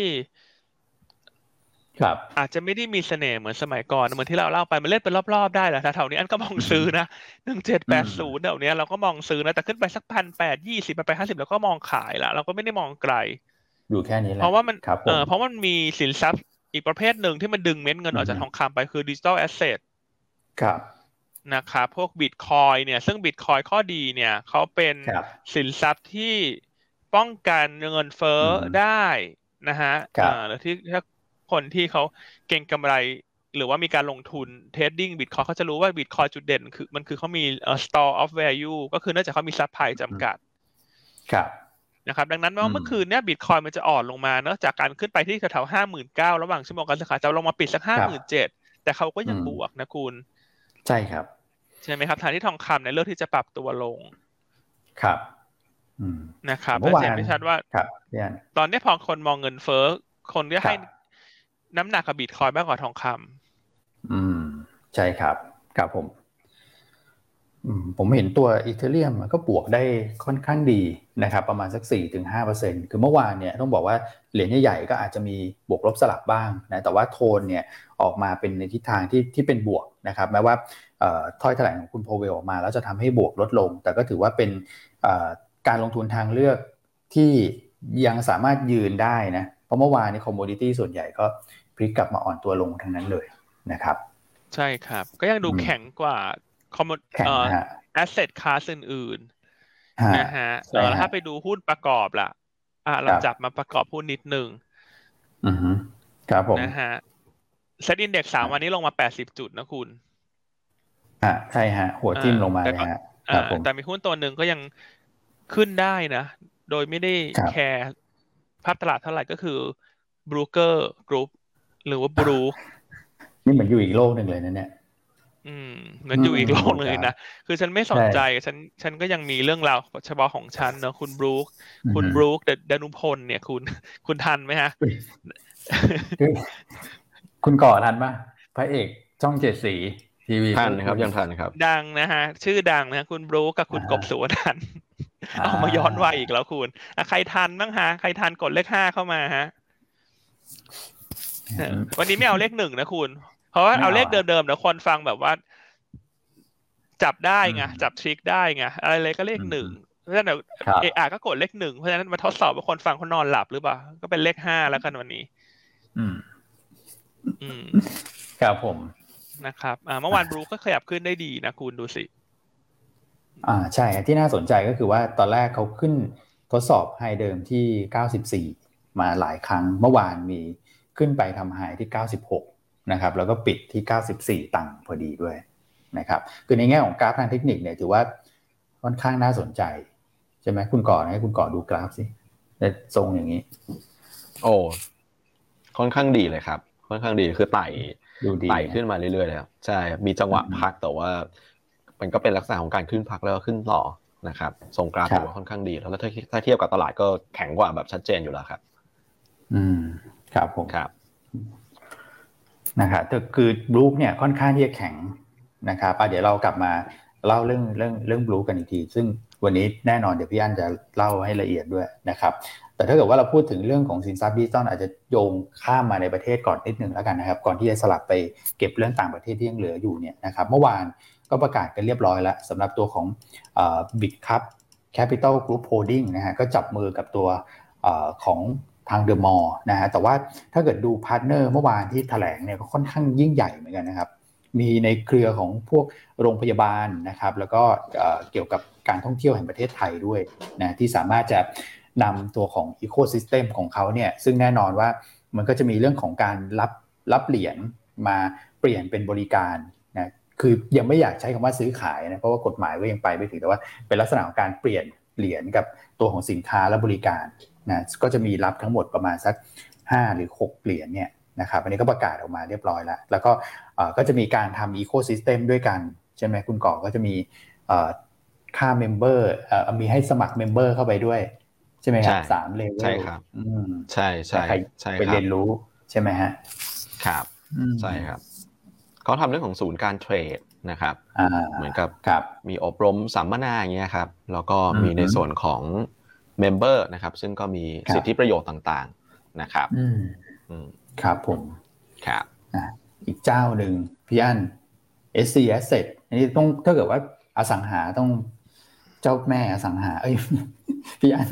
ครับ อาจจะไม่ได้มีเสน่ห์เหมือนสมัยก่อนเหมือนที่เราเล่าไปมันเล่นเป็นรอบๆได้แหละแถวๆนี้อันก็มองซื้อนะหนึ่งเจ็ดแปดศูนย์แถวเนี้ยเราก็มองซื้อนะแต่ขึ้นไปสักพันแปดยี่สิบไปห้าสิบเราก็มองขายละเราก็ไม่ได้มองไกลอยู่แค่นี้แหละเพราะว่ามันครับผมเออเพราะมันมีสินทรัพย์ อีกประเภทหนึ่งที่มันดึงเม็ดเงินออกจากอือฮึทองคำไปคือดิจิ t a ลแอสเซทครับนะครับพวกบิตคอยน์เนี่ย ซึ่งบิตคอยน์ข้อดีเนี่ยเขาเป็นครับสินทรัพย์ที่ป้องกันเงินเฟ้ออืมได้นะฮะครับอ่าแล้วที่ถ้าคนที่เขาเก็งกำไรหรือว่ามีการลงทุน trading บิตคอยน์เขาจะรู้ว่าบิตคอยน์จุดเด่นคือมันคือเขามีเอ่อ store of value ก็คือเนื่องจากเขามี supply จำกัด ครับ นะครับดังนั้นแม้อืว่ามเมื่อคืนเนี้ยบิตคอยน์มันจะอ่อนลงมาเนอะจากการขึ้นไปที่แถวๆห้าหมื่นเก้าระหว่างชั่วโมงการซื้อขายจะลงมาปิดสักห้าหมื่นเจ็ดแต่เขาก็ยังอืมบวกนะคุณ ใช่ครับ ใช่ไหมครับทางที่ทองคำเนี่ยเลือกที่จะปรับตัวลง ครับอืมนะครับเมื่และอวานเห็นไม่ชัดว่าครับพี่อันตอนนี้พอคนมองเงินเฟ้อคนก็ให้ครับน้ำหนักกับบิตคอยมากกว่าทองคำอืม ใช่ครับ ครับผมอืม ผมเห็นตัวอีเทเรียมก็บวกได้ค่อนข้างดีนะครับประมาณสัก4-5%ถึง5%คือเมื่อวานเนี่ยต้องบอกว่าเหรียญใหญ่ๆก็อาจจะมีบวกลบสลับบ้างนะแต่ว่าโทนเนี่ยออกมาเป็นในทิศทางที่ที่เป็นบวกนะครับแม้ว่าเอ่อถ้อยแถลงของคุณโพเวลออกมา แล้วจะทำให้บวกลดลง แต่ก็ถือว่าเป็นเอ่อการลงทุนทางเลือกที่ยังสามารถยืนได้นะเพราะเมื่อวานนี้ commodity ส่วนใหญ่ก็พลิกกลับมาอ่อนตัวลงทั้งนั้นเลยนะครับ ใช่ครับก็ยังดูอืมแข็งกว่า คอมมแข็งเอ่อนะฮะ asset class อื่นฮะๆนะฮะใช่เออแล้วฮะถ้าไปดูหุ้นประกอบล่ะ อะเราครับจับมาประกอบหุ้นนิดนึงอือฮึครับผมนะฮะ SET Index สามวันนี้ลงมาแปดสิบจุดนะคุณอ่าใช่ฮะ หัวทิ่มลงมาแต่เลยก็ฮะคอ่ารับผมแต่มีหุ้นตัวหนึ่งก็ยังขึ้นได้นะ โดยไม่ได้ครับแคร์ภาพตลาดเท่าไหร่ก็คือบรู๊คเคอร์กรุ๊ปหรือว่าบรู๊คนี่เหมือนอยู่อีกโลกหนึ่งเลยนะเนี่ย อืมเหมือนอยู่อีกโลกเลยนะ คือฉันไม่สนใจ ฉัน ฉันก็ยังมีเรื่องราวเฉพาะของฉันเนอะคุณบรูคคุณอืมบรูคเดดานุพลเนี่ยคุณ คุณทันไหมฮะคือคุณก่อทันปะพระเอกช่องเจ็ดสีทีวีทันครับยังทันครับ ดังนะฮะ ชื่อดังนะฮะคุณบรูคกับคุณอ่ากบสุวรรณเอามาย้อนวัยอีกแล้วคุณอะใครทันบ้างฮะ ใครทันกดเลขห้าเข้ามาฮะเออวันนี้ไม่เอาเลขหนึ่งนะคุณ เพราะว่าไม่เอาเอาเลขอะเดิมๆเดี๋ยวคนฟังแบบว่า จับได้ไงอืมจับทริคได้ไงอะไรเลยก็เลขอืมหนึ่งเพราะฉะนั้นเดี๋ยวครับเออาก็กดเลขหนึ่งเพราะฉะนั้นมาทดสอบว่าคนฟังเขานอนหลับหรือเปล่า ก็เป็นเลขห้าแล้วกันวันนี้ อืม อืมครับผมนะครับอ่าเมื่อวานบรูก็ขยับขึ้นได้ดีนะคุณดูสิ อ่าใช่ที่น่าสนใจก็คือว่าตอนแรกเขาขึ้นทดสอบไฮเดิมที่ 94 มาหลายครั้ง เมื่อวานมีขึ้นไปทำไฮที่ 96 นะครับแล้วก็ปิดที่ 94 ตังค์พอดีด้วยนะครับคือในแง่ของกราฟทางเทคนิคเนี่ยถือว่าค่อนข้างน่าสนใจใช่ไหมคุณก่อให้คุณก่อดูกราฟสิในทรงอย่างนี้ โอ้ค่อนข้างดีเลยครับ ค่อนข้างดีคือไต่ดูดีไต่ขึ้นมาเรื่อยๆเลยครับใช่มีจังหวะอืมพักแต่ว่า มันก็เป็นลักษณะของการขึ้นพักแล้วก็ขึ้นต่อนะครับทรงกราฟครับถือว่าค่อนข้างดีแล้วถ้าถ้าเทียบกับตลาดก็แข็งกว่าแบบชัดเจนอยู่แล้วครับ อืมครับผมครับ นะครับแต่คือบลูเนี่ยค่อนข้างที่จะแข็งนะครับเดี๋ยวเรากลับมาเล่าเรื่องเรื่องเรื่องบลูกันอีกที ซึ่งวันนี้แน่นอนเดี๋ยวพี่อั้นจะเล่าให้ละเอียดด้วยนะครับ แต่ถ้าเกิดว่าเราพูดถึงเรื่องของสินทรัพย์ดิจิตอลอาจจะโยงข้ามมาในประเทศก่อนนิดหนึ่งแล้วกันนะครับ ก่อนที่จะสลับไปเก็บเรื่องต่างประเทศที่ยังเหลืออยู่เนี่ยนะครับ เมื่อวานก็ประกาศกันเรียบร้อยแล้วสำหรับตัวของ Bitkub Capital Group Holdings นะฮะก็จับมือกับตัวของ ทาง The Mall นะฮะแต่ว่าถ้าเกิดดู partner เมื่อวานที่แถลงเนี่ยก็ค่อนข้างยิ่งใหญ่เหมือนกันนะครับ มีในเครือของพวกโรงพยาบาลนะครับ แล้วก็เกี่ยวกับการท่องเที่ยวแห่งประเทศไทยด้วยนะที่สามารถจะนำตัวของ Ecosystem ของเขาเนี่ยซึ่งแน่นอนว่ามันก็จะมีเรื่องของการรับรับเหรียญมาเปลี่ยนเป็นบริการนะคือยังไม่อยากใช้คำว่าซื้อขายนะเพราะว่ากฎหมายก็ยังไปไม่ถึงแต่ว่าเป็นลักษณะของการเปลี่ยนเหรียญกับตัวของสินค้าและบริการ นะก็จะมีรับทั้งหมดประมาณสัก 5 หรือ 6 เหรียญเนี่ยนะครับอันนี้ก็ประกาศออกมาเรียบร้อยแล้ว แล้วก็เอ่อก็จะมีการทำ ecosystem ด้วยกัน ใช่ไหมคุณก่อก็จะมีเอ่อค่า member เอ่อมีให้สมัคร member เข้าไปด้วย ใช่ไหมครับใช่สามเลเวลใช่ครับอืมใช่ใช่ใครใช่ไปครัเรีบยนรู้ใช่ไหมฮะครับอืมใช่ครับเขาทำเรื่องของศูนย์การเทรดนะครับอ่าเหมือนกับครับมีอบรมสัมมนาอย่างเงี้ยครับแล้วก็มีอืมในส่วนของ เมมเบอร์นะครับ ซึ่งก็มีครับสิทธิประโยชน์ต่างๆนะครับอืมอืมครับผมครับอะอีกเจ้าหนึ่งพี่อัน SC Asset อันนี้ต้องถ้าเกิดว่าอสังหาต้องเจ้าแม่อสังหา เอ้ยพี่อัน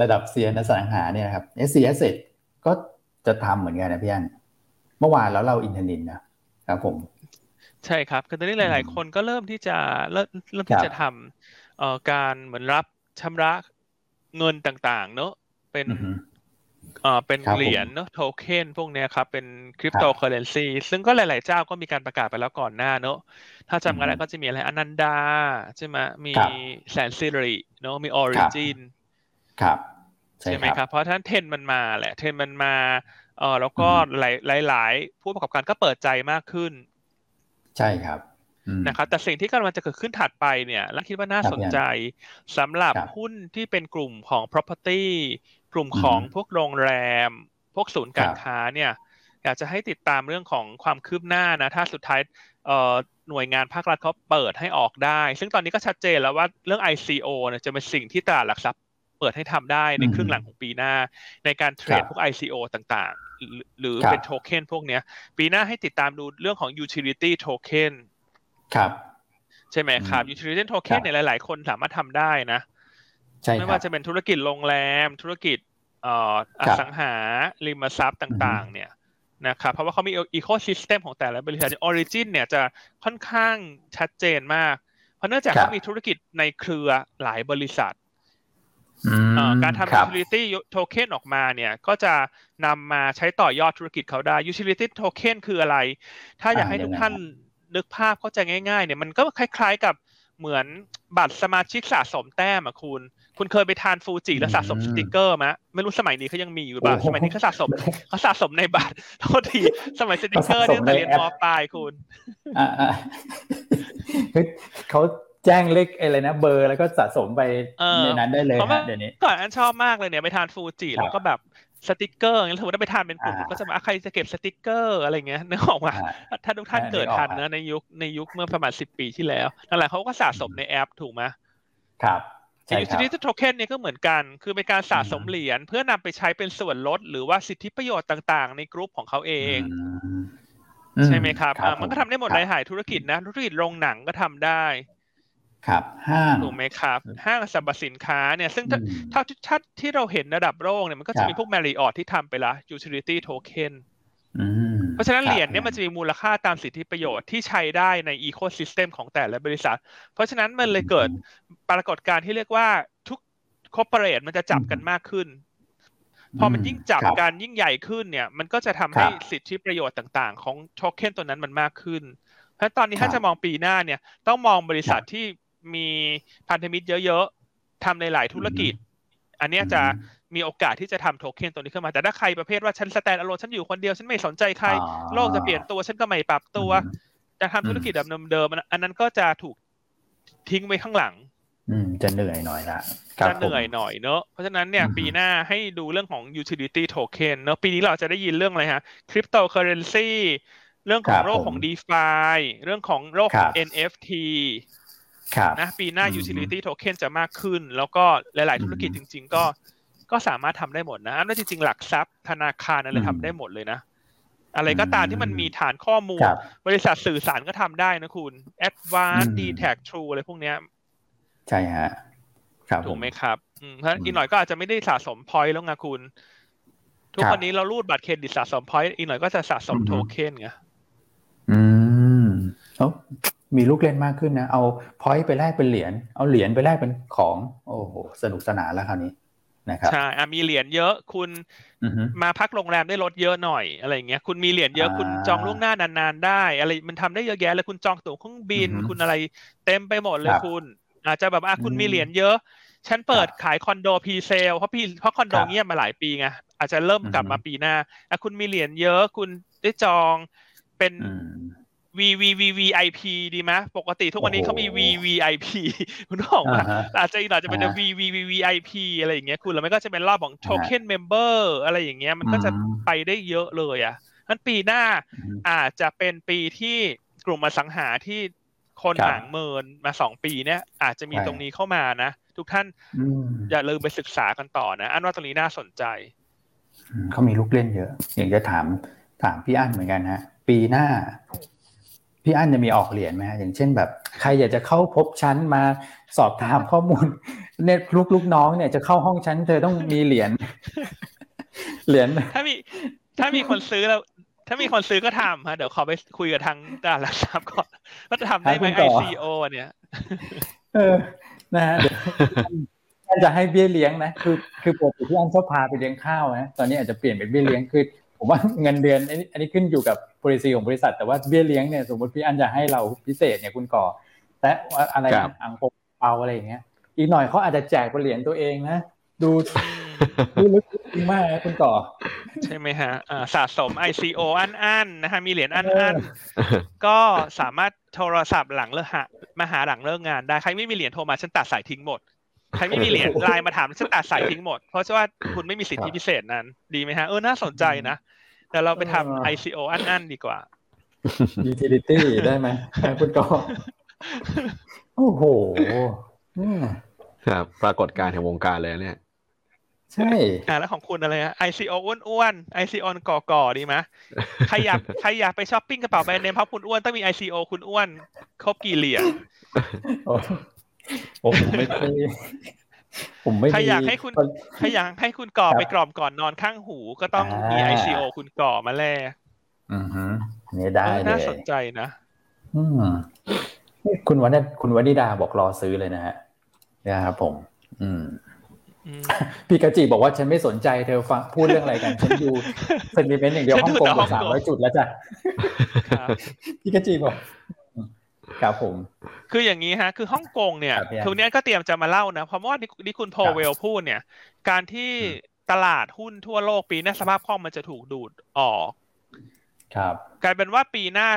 ระดับเซียนอสังหาเนี่ยนะครับ SC Asset ก็จะทำเหมือนกันนะพี่อันเมื่อวานแล้วเราอินเทอร์เน็ตนะครับผม ใช่ครับคือตอนนี้หลายอืมๆคนก็เริ่มที่จะเริ่มเริ่มครัที่บจะทำเอ่อการเหมือนรับชำระ เงินต่างๆ เนอะเป็นอือฮึเอ่อเป็นครับผมเหรียญเนอะโทเค็นพวกเนี้ยครับ เป็นคริปโตเคอเรนซีซึ่งก็หลาย ๆ เจ้าก็มีการประกาศไปแล้วก่อนหน้าเนอะถ้าจำกันได้อืมก็จะมีอะไรอนันดา ใช่ไหมมีครับแสนสิริเนอะมีออริจินครับใช่ไหมครับเพราะท่านเทรนด์มันมาแหละเทรนด์มันมาเออแล้วก็อืมหลายหลายหลายผู้ประกอบการก็เปิดใจมากขึ้น ใช่ครับอืม นะครับแต่สิ่งที่กำลังจะเกิดขึ้นถัดไปเนี่ยและคิดว่าน่าครับสนใจสำหรับครับหุ้นที่เป็นกลุ่มของ property กลุ่มของอือฮึพวกโรงแรม พวกศูนย์การครับค้าเนี่ยอยากจะให้ติดตามเรื่องของความคืบหน้านะถ้าสุดท้ายเอ่อหน่วยงานภาครัฐเขาเปิดให้ออกได้ ซึ่งตอนนี้ก็ชัดเจนแล้วว่าเรื่อง ICO เนี่ยจะเป็นสิ่งที่ตลาดหลักทรัพย์เปิดให้ทำได้ในอืมครึ่งหลังของปีหน้า ในการเทรดครับพวก ICO ต่างๆ หรือหรือครับเป็นโทเค็นพวกเนี้ย ปีหน้าให้ติดตามดูเรื่องของ utility token ครับ ใช่ไหมครับอืม utility ครั token บเนี่ยหลาย ๆ คนสามารถทำได้นะใช่คไม่รับว่าจะเป็นธุรกิจโรงแรม ธุรกิจเอ่ออครับสังหาริมทรัพย์ต่าง ๆ เนี่ยนะครับเพราะว่าเขามี ecosystem ของแต่ละบริษัท origin เนี่ยจะค่อนข้างชัดเจนมาก เพราะเนื่องจากครับเขามีธุรกิจในเครือหลายบริษัทอืมเอ่อการทำครับ utility token ออกมาเนี่ย ก็จะนำมาใช้ต่อยอดธุรกิจเขาได้ utility token คืออะไร ถ้าอยากอ่าให้ทุกยังไงท่าน นึกภาพเข้าใจง่าย ๆ เนี่ยมันก็คล้าย ๆ กับเหมือนบัตรสมาชิกสะสมแต้มอะคุณ คุณเคยไปทานฟูจิแล้วสะสมสติกเกอร์ไหมไม่รู้สมัยนี้เขายังมีอยู่ป่ะสมัยนี้เขาสะสมเขาสะสมในบัตรโทษทีสมัยสติกเกอร์เนี่ยตั้งแต่เรียนมปลายคุณอ่าอ่าคือเขาแจ้งเลขอะไรนะเบอร์แล้วก็สะสมไปเออในนั้นได้เลยเพราะว่าฮะเดี๋ยวนี้ก่อนอันชอบมากเลยเนี่ยไปทานฟูจิครับแล้วก็แบบ สติกเกอร์อย่างเงี้ยสมมติว่าไปทานเป็นกลุ่มอ่าก็จะมาอะใครจะเก็บสติกเกอร์อะไรเงี้ยนึกออกมาอ่าถ้าทุกท่านอ่าเกิดนึกออกทันครับนะในยุคในยุคเมื่อประมาณสิบปีที่แล้วนั่นแหละเขาก็สะสมในแอปถูกไหมครับแต่ใช่ครับ utility token เนี่ยก็เหมือนกัน คือเป็นการสะสมอืมเหรียญเพื่อนำไปใช้เป็นส่วนลด หรือว่าสิทธิประโยชน์ต่างๆ ในกลุ่มของเขาเองอืใช่ไหมครับอ่ามันก็ผทำได้หมดครับหลายๆธุรกิจนะ ธุรกิจโรงหนังก็ทำได้ ครับห้างถูกไหมครับ ห้างสรรพสินค้าเนี่ย ซึ่งถ้าอืมเท่าที่ชัดที่เราเห็นระดับโลกเนี่ยมันก็ครัจะบมีพวก Marriott ที่ทำไปละ utility token อืมเพราะฉะนั้นคบเหรียญเนี่ยมันจะมีมูลค่าตามสิทธิประโยชน์ที่ใช้ได้ใน ecosystem ของแต่ละบริษัท เพราะฉะนั้นมันเลยเกิดปรากฏการณ์ที่เรียกว่าทุก corporate มันจะจับกันมากขึ้น พอมันยิ่งจับครับกันยิ่งใหญ่ขึ้นเนี่ย มันก็จะทำให้ครับสิทธิประโยชน์ต่าง ๆ ของโทเค็นตัวนั้นมันมากขึ้น เพราะฉะนั้นตอนนี้ครับถ้าจะมองปีหน้าเนี่ย ต้องมองบริษัทที่ มีพันธมิตรเยอะๆทำในหลายธุรกิจ อันเนี้ยจะมีโอกาสที่จะทำโทเค็นตัวนี้ขึ้นมา แต่ถ้าใครประเภทว่าฉันสแตนอะโลฉันอยู่คนเดียว ฉันไม่สนใจใครอ๋อโลกจะเปลี่ยนตัว ฉันก็ไม่ปรับตัวอืมจะทำธุรกิจแบบเดิมๆอันอันนั้นก็จะถูกทิ้งไว้ข้างหลัง อืม จะเหนื่อยหน่อยละครับจะเหนื่อยผมหน่อยเนอะเพราะฉะนั้นเนี่ยอือฮึปีหน้าให้ดูเรื่องของ utility token เนอะปีนี้เราจะได้ยินเรื่องอะไรฮะ cryptocurrency เรื่องของโลกของ DeFi เรื่องของโลกของ NFT ครับ นะปีหน้าอืม utility token จะมากขึ้น แล้วก็หลาย ๆ ธุรกิจจริง ๆ ก็ก็สามารถทำได้หมดนะอันนั้นจริง ๆ หลักทรัพย์ธนาคารอะไรอืมทำได้หมดเลยนะ อะไรก็ตามที่มันมีฐานข้อมูลครับบริษัทสื่อสารก็ทำได้นะคุณ Advanced อืม d t a c True อะไรพวกเนี้ย ใช่ฮะครับถูกไหมครับอืมเพราะฉะนั้นอีกหน่อยก็อาจจะไม่ได้สะสม point แล้วไงคุณ ทุกครับวันนี้เรารูดบัตรเครดิตสะสม point อีกหน่อยก็จะสะสมอือฮึโทเค็นไงอืมเอ้า มีลูกเล่นมากขึ้นนะเอา point ไปแลกเป็นเหรียญเอาเหรียญไปแลกเป็นของโอ้โหสนุกสนานแล้วคราวนี้นะครับใช่อะมีเหรียญเยอะคุณอือฮึมาพักโรงแรมได้ลดเยอะหน่อยอะไรอย่างเงี้ยคุณมีเหรียญเยอะอ่าคุณจองล่วงหน้านานๆได้ อะไรมันทำได้เยอะแยะเลยคุณจองตั๋วเครื่องบินอือฮึคุณอะไรเต็มไปหมดเลยครับคุณ อาจจะแบบอะคุณอืมมีเหรียญเยอะฉันเปิดครับขายคอนโด presale เพราะพี่เพราะคอนโดครับเงียบมาหลายปีไงอาจจะเริ่มกลับอือฮึมาปีหน้าอะคุณมีเหรียญเยอะคุณได้จองเป็นอืม V V V V I P ดีไหมปกติทุกวันนี้เขามี V โอ้โห V I P คุณบอกว่าอ่าฮะอาจจะอีกหน่อยจะเป็นอ่า V V V V I P อะไรอย่างเงี้ยคุณแล้วมันก็จะเป็นรอบของ Token Member อะไรอย่างเงี้ยมันก็จะอืมไปได้เยอะเลยอะนั้นปีหน้าอืมอาจจะเป็นปีที่กลุ่มอสังหาที่คนครับหางเมินมาสองปีเนี้ยอาจจะมีใช่ตรงนี้เข้ามานะ ทุกท่านอืมอย่าลืมไปศึกษากันต่อนะ อันว่าตรงนี้น่าสนใจอืมเขามีลูกเล่นเยอะ อยากจะถามถามพี่อั้นเหมือนกันฮะ ปีหน้า พี่อั้นจะมีออกเหรียญไหมฮะอย่างเช่นแบบ ใครอยากจะเข้าพบชั้นมาสอบถามข้อมูลเนี่ยลูกลูกน้องเนี่ยจะเข้าห้องชั้นเธอต้องมีเหรียญเหรียญถ้ามี ถ้ามีคนซื้อแล้ว ถ้ามีคนซื้อก็ทำฮะเดี๋ยวขอไปคุยกับทางตลาดหลักทรัพย์ก่อนว่าจะทำได้ไหมให้คุณต่อ ICO เนี่ยเออนะฮะเดี๋ยวท่านจะให้เบี้ยเลี้ยงนะ คือ คือปกติที่อันชอบพาไปเลี้ยงข้าวนะ ตอนนี้อาจจะเปลี่ยนเป็นเบี้ยเลี้ยง คือ ผมว่าเงินเดือนอันนี้อันนี้ขึ้นอยู่กับ policy ของบริษัท แต่ว่าเบี้ยเลี้ยงเนี่ยสมมติพี่อันจะให้เราพิเศษเนี่ยคุณก่อ แต่ว่าอะไรครันะบอังโปเอาอะไรอย่างเงี้ย อีกหน่อยเขาอาจจะแจกเป็นเหรียญตัวเองนะดูดูลึกจริงมากนะคุณก่อ ใช่ไหมฮะอ่าสะสม ICO อันอันๆนะฮะมีเหรียญอันอันๆก็สามารถโทรศัพท์หลังเลิกหามาหาหลังเลิกงานได้ใครไม่มีเหรียญโทรมาฉันตัดสายทิ้งหมด ใครไม่มีเหรียญไลน์มาถามฉันตัดสายทิ้งหมด เพราะว่าคุณไม่มีสิทธิพิเศษนั้น ดีไหมฮะ เออ น่าสนใจนะแต่เราไปทำเออ ICO อันอันๆดีกว่า utility ได้ไหมคุณก่อโอ้โหอืมครับปรากฏการณ์แห่งวงการเลยเนี่ย ใช่อ่าแล้วของคุณอะไรฮะ ICO อ้วนๆ ICO ก่อๆดีไหมใครอยากใครอยากไปช้อปปิ้งกระเป๋าแบรนด์เนมเพราะคุณอ้วนต้องมี ICO คุณอ้วนครบกี่เหรียญโอ้โอ้ ผมไม่ได้ผมไม่ใครมีอยากให้คุณนใครอยากให้คุณก่อครับไปกรอบก่อนนอนข้างหูก็ต้องมีอ่า ICO คุณก่อมาแลกอือฮึเนี่ยได้เออเลน่ายสนใจนะอืมคุณวันนี้คุณวนิดาบอกรอซื้อเลยนะฮะนะครับผม อืมอืมพี่กาจิบอกว่าฉันไม่สนใจเธอฟังพูดเรื่องอะไรกัน ฉันดูเซนติเมนต์อย่างเดียวฉันฮ่องดูกงแต่กว่าฮ่สาองมกงร้อยจุดแล้วจ้ะครับพี่กาจิบอก ครับผม คืออย่างนี้ฮะ คือฮ่องกงเนี่ยครับพี่อันคือเนี้ยก็เตรียมจะมาเล่านะ เพราะว่าที่ที่คุณโพครับเวลพูดเนี่ย การที่อืมตลาดหุ้นทั่วโลกปีหน้าสภาพคล่องมันจะถูกดูดออก ครับ กลายเป็นว่าปีหน้า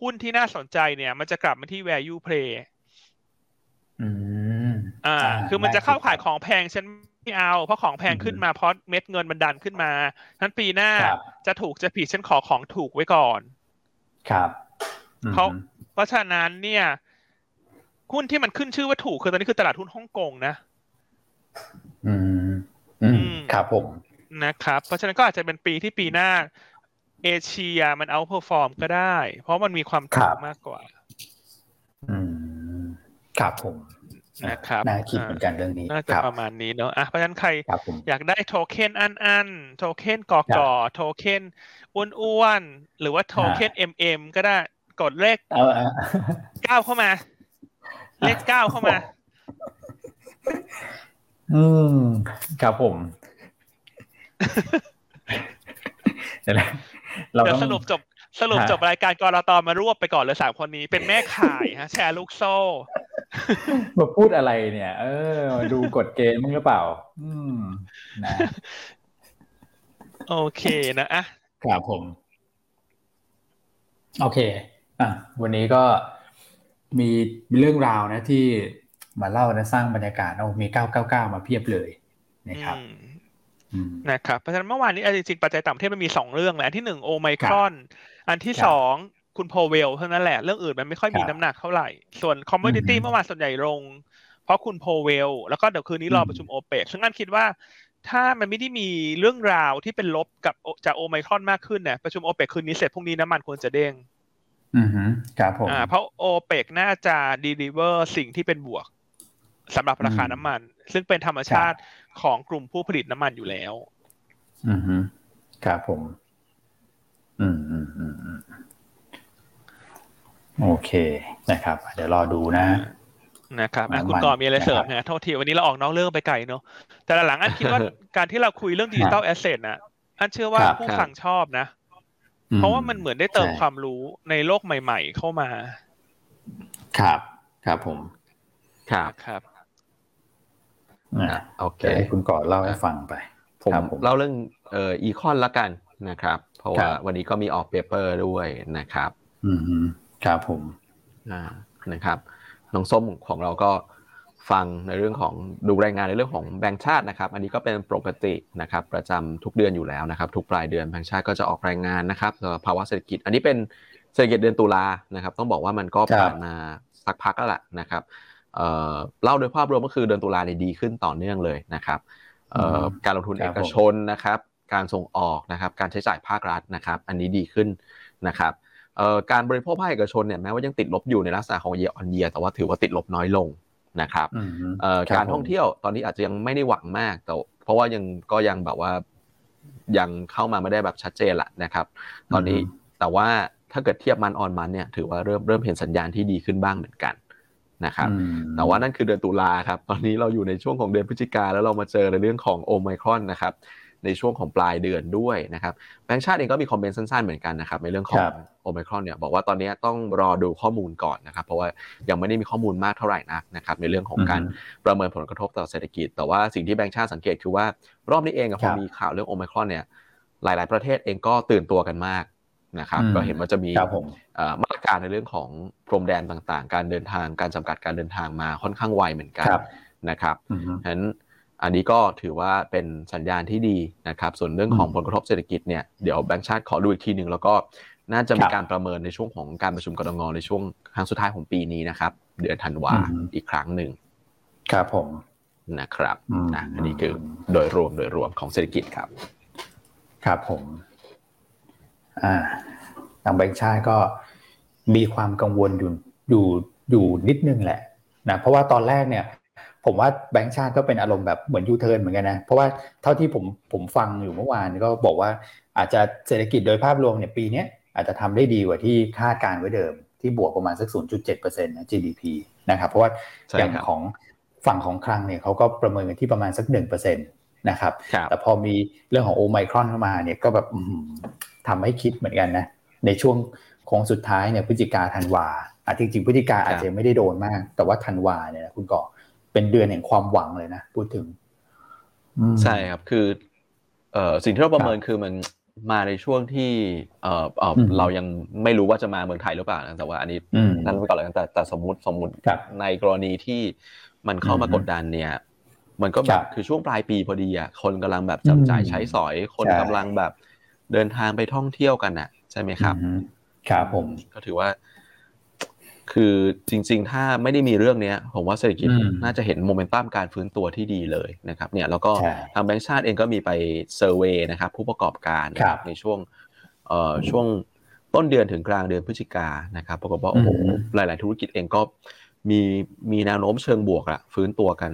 หุ้นที่น่าสนใจเนี่ย มันจะกลับมาที่ value play อืม อ่า คือมันจะเข้าขายได้ของแพงฉันไม่เอา เพราะของแพงขึ้นมาเพราะเม็ดเงินมันดันขึ้นมานั้นปีหน้าครับจะถูกจะผิดฉันขอของถูกไว้ก่อน ครับอืมเพราะ เพราะฉะนั้นเนี่ยหุ้นที่มันขึ้นชื่อว่าถูกคือตอนนี้คือตลาดหุ้นฮ่องกงนะอืมอืม อืม ครับผม นะครับ เพราะฉะนั้นก็อาจจะเป็นปีที่ปีหน้า เอเชียมัน outperform ก็ได้ เพราะมันมีความครัถูบกมากกว่า อืม ครับผมนะครับน่าคิดอ่าเหมือนกันเรื่องนี้น่าจะครับประมาณนี้เนอะอะเพราะฉะนั้นใครครับผมอยากได้โทเค็นอันอันโทเค็นกอกอโทเค็นอ้วนๆหรือว่าโทเค็น MM ก็ได้ กดเลขเอาเอาเก้าเข้ามา เลขเก้าเข้ามา อืมครับผมเดี๋ยวนะเราเดี๋ยต้วองสรุปจบสรุปฮะจบรายการกรตมารวบไปก่อนเลยสามคนนี้เป็นแม่ขายฮะ แชร์ลูกโซ่มาพูดอะไรเนี่ย เออมาดูกฎเกณฑ์มึงหรือเปล่า อืมนะโอเคนะอะครับผม โอเค อะวันนี้ก็มีเรื่องราวนะที่มาเล่านะสร้างบรรยากาศเอามี 999 มาเพียบเลยนะครับอืมอืมนะครับเพราะฉะนั้นเมื่อวานนี้เอาจริงๆปัจจัยต่างประเทศมันมีสองเรื่องแหละอันที่หนึ่งโอไมครอน อันที่ครับสองคุณโพเวลเท่านั้นแหละ เรื่องอื่นมันไม่ค่อยมีครับน้ำหนักเท่าไหร่ ส่วนคอมม o ดิตี้อือฮึเมื่อวานส่วนใหญ่ลง เพราะคุณโพเวล แล้วก็เดี๋ยวคืนนี้รออืมประชุมโอเปกซึ่งอันคิดว่าถ้ามันไม่ได้มีเรื่องราวที่เป็นลบกับจากโอไมครอนมากขึ้นเนี่ยประชุมโอเปกคืนนี้เสร็จพรุ่งนี้น้ำมันควรจะเด้ง อือฮึครับผมอ่าเพราะโอเปกน่าจะดีลิเวอร์สิ่งที่เป็นบวกสำหรับราคาอืมน้ำมัน ซึ่งเป็นธรรมชาติของกลุ่มผู้ผลิตน้ำมันอยู่แล้ว อือฮึครับผมอืมอืมอืมอืมโอเคนะครับ เดี๋ยวรอดูนะนะครับอะน้ำมันคุณก่อมีอะไรเสริมนะครับฮะโทษทีวันนี้เราออกนอกเรื่องไปไกลเนอะแต่หลังๆอันคิดว่าการที่เราคุยเรื่องดิจิตอลแอสเซทนะอันเชื่อว่าครับผู้ครับฟังชอบนะอื เพราะว่ามันเหมือนได้เติมใช่ความรู้ในโลกใหม่ ๆ เข้ามา ครับ ครับผม ครับครับอะอะโอเคเดี๋ยวให้คุณก่อนเล่าให้ฟังไปผมครับผมเล่าเรื่องเอ่อ econ ละกันนะครับ เพราะว่าครับวันนี้ก็มีออก paper ด้วยนะครับ อืมฮึครับผมอ่านะครับน้องส้มของเราก็ ฟังในเรื่องของดูรายงานในเรื่องของแบงก์ชาตินะครับ อันนี้ก็เป็นปกตินะครับประจำทุกเดือนอยู่แล้วนะครับ ทุกปลายเดือนแบงก์ชาติก็จะออกรายงานนะครับภาวะเศรษฐกิจ อันนี้เป็นเศรษฐกิจเดือนตุลานะครับ ต้องบอกว่ามันก็ผ่านมาสักพักแล้วแหละนะครับเเล่าโดยภาพรวมก็คือเดือนตุลาเนี่ยดีขึ้นต่อเนื่องเลยนะครับการลงทุนเอกชนนะครับ การส่งออกนะครับ การใช้จ่ายภาครัฐนะครับ อันนี้ดีขึ้นนะครับการบริโภคภาคเอกชนเนี่ยแม้ว่ายังติดลบอยู่ในลักษณะของ year on year แต่ว่าถือว่าติดลบน้อยลง นะครับอืมฮึเอ่อคบการท่องผมเที่ยวตอนนี้อาจจะยังไม่ได้หวังมากแต่เพราะว่ายังก็ยังแบบว่ายังเข้ามาไม่ได้แบบชัดเจนละนะครับ ตอนนี้อืมแต่ว่าถ้าเกิดเทียบมันออนมันเนี่ยถือว่าเริ่มเริ่มเห็นสัญญาณที่ดีขึ้นบ้างเหมือนกันนะครับอืมแต่ว่านั่นคือเดือนตุลาครับ ตอนนี้เราอยู่ในช่วงของเดือนพฤศจิกาแล้วเรามาเจอในเรื่องของโอไมครอนนะครับ ในช่วงของปลายเดือนด้วยนะครับแบงก์ชาติเองก็มีคอมเมนต์สั้นๆเหมือนกันนะครับในเรื่องของครับโอไมครอนเนี่ยบอกว่าตอนนี้ต้องรอดูข้อมูลก่อนนะครับเพราะว่ายังไม่ได้มีข้อมูลมากเท่าไหร่นักนะครับในเรื่องของการอือฮึประเมินผลกระทบต่อเศรษฐกิจ แต่ว่าสิ่งที่แบงก์ชาติสังเกตคือว่ารอบนี้เองอะพครัอบมีข่าวเรื่องโอไมครอนเนี่ยหลาย ๆ ประเทศเองก็ตื่นตัวกันมากนะครับอืมก็เห็นว่าจะมีครับผมเอ่อมาตรการในเรื่องของพรมแดนต่างๆ การเดินทางการจำกัดการเดินทางมาค่อนข้างไวเหมือนกันครับนะครับอืมฮึฉะนั้น อันนี้ก็ถือว่าเป็นสัญญาณที่ดีนะครับ ส่วนเรื่องของอืมผลกระทบเศรษฐกิจเนี่ยเดี๋ยวแบงก์ชาติขอดูอีกทีหนึ่งแล้วก็น่าจะมีครับการประเมินในช่วงของการประชุมกรงในช่วงครั้งสุดท้ายของปีนี้นะครับ เดือนธันวาอืมอีกครั้งหนึ่งครับผมนะครับอืมนะอันนี้คือโดยรวมโดยรวมของเศรษฐกิจครับ ครับผมอ่าทางแบงก์ชาติก็มีความกังวลอยู่อยู่อยู่นิดนึงแหละนะเพราะว่าตอนแรกเนี่ย ผมว่าแบงก์ชาติก็เป็นอารมณ์แบบเหมือนยูเทิร์นเหมือนกันนะ เพราะว่าเท่าที่ผมผมฟังอยู่เมื่อวานก็บอกว่าอาจจะเศรษฐกิจโดยภาพรวมเนี่ยปีเนี้ยอาจจะทำได้ดีกว่าที่คาดการณ์ไว้เดิม ที่บวกประมาณสัก 0.7%นะ GDP นะครับ เพราะว่าใช่อย่างครับของฝั่งของคลังเนี่ยเขาก็ประเมินกันที่ประมาณสัก 1%นะครับครับแต่พอมีเรื่องของโอไมครอนเข้ามาเนี่ยก็แบบอื้อหือทำให้คิดเหมือนกันนะในช่วงโค้งสุดท้ายเนี่ยพฤศจิกาธันวาอะจริงๆพฤติการอาจจะไม่ได้โดนมาก แต่ว่าธันวาเนี่ยคุณก่อ เป็นเดือนแห่งความหวังเลยนะพูดถึงใช่ครับคือเอ่อสิ่งที่เราประเมินคือมันมาในช่วงที่เอ่อเออเรายังไม่รู้ว่าจะมาเมืองไทยหรือเปล่านะแต่ว่าอันนี้นั่นไว้ก่อนเลยแต่แต่สมมติสมมติในกรณีที่มันเข้ามากดดันเนี่ย มันก็แบบคือช่วงปลายปีพอดีอะคนกำลังแบบจับจ่ายใช้สอย คนกำลังแบบเดินทางไปท่องเที่ยวกันอะ ใช่ไหมครับ ครับผมก็ถือว่า คือจริง ๆ ถ้าไม่ได้มีเรื่องนี้ผมว่าเศรษฐกิจน่าจะเห็นโมเมนตัมการฟื้นตัวที่ดีเลยนะครับเนี่ยแล้วก็ทางแบงก์ชาติเองก็มีไป survey นะครับผู้ประกอบการในช่วงเอ่อช่วงต้นเดือนถึงกลางเดือนพฤศจิกานะครับปรากฏว่าโอ้โหหลาย ๆ ธุรกิจเองก็มีมีแนวโน้มเชิงบวกอะฟื้นตัวกัน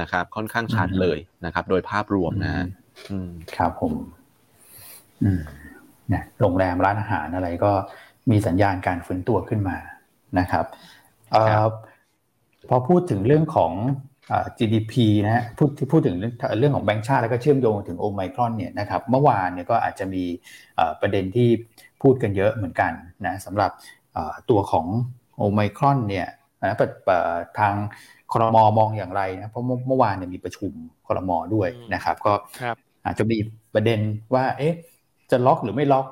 นะครับ ค่อนข้างชัดเลยนะครับ โดยภาพรวมนะครับผมอืมเนี่ยโรงแรมร้านอาหารอะไรก็มีสัญญาณการฟื้นตัวขึ้นมา นะครับพอพูดถึงเรื่องของ GDP นะพูดที่พูดถึงเรื่องของแบงก์ชาติแล้วก็เชื่อมโยงถึงโอไมครอนเนี่ยนะครับเมื่อวานเนี่ยก็อาจจะมีประเด็นที่พูดกันเยอะเหมือนกันนะสำหรับตัวของโอไมครอนเนี่ยนะทางคอรมอมองอย่างไรนะเพราะเมื่อวานเนี่ยมีประชุมคอรมอด้วยนะครับ ก็อาจจะมีประเด็นว่าเอ๊ะจะล็อกหรือไม่ล็อก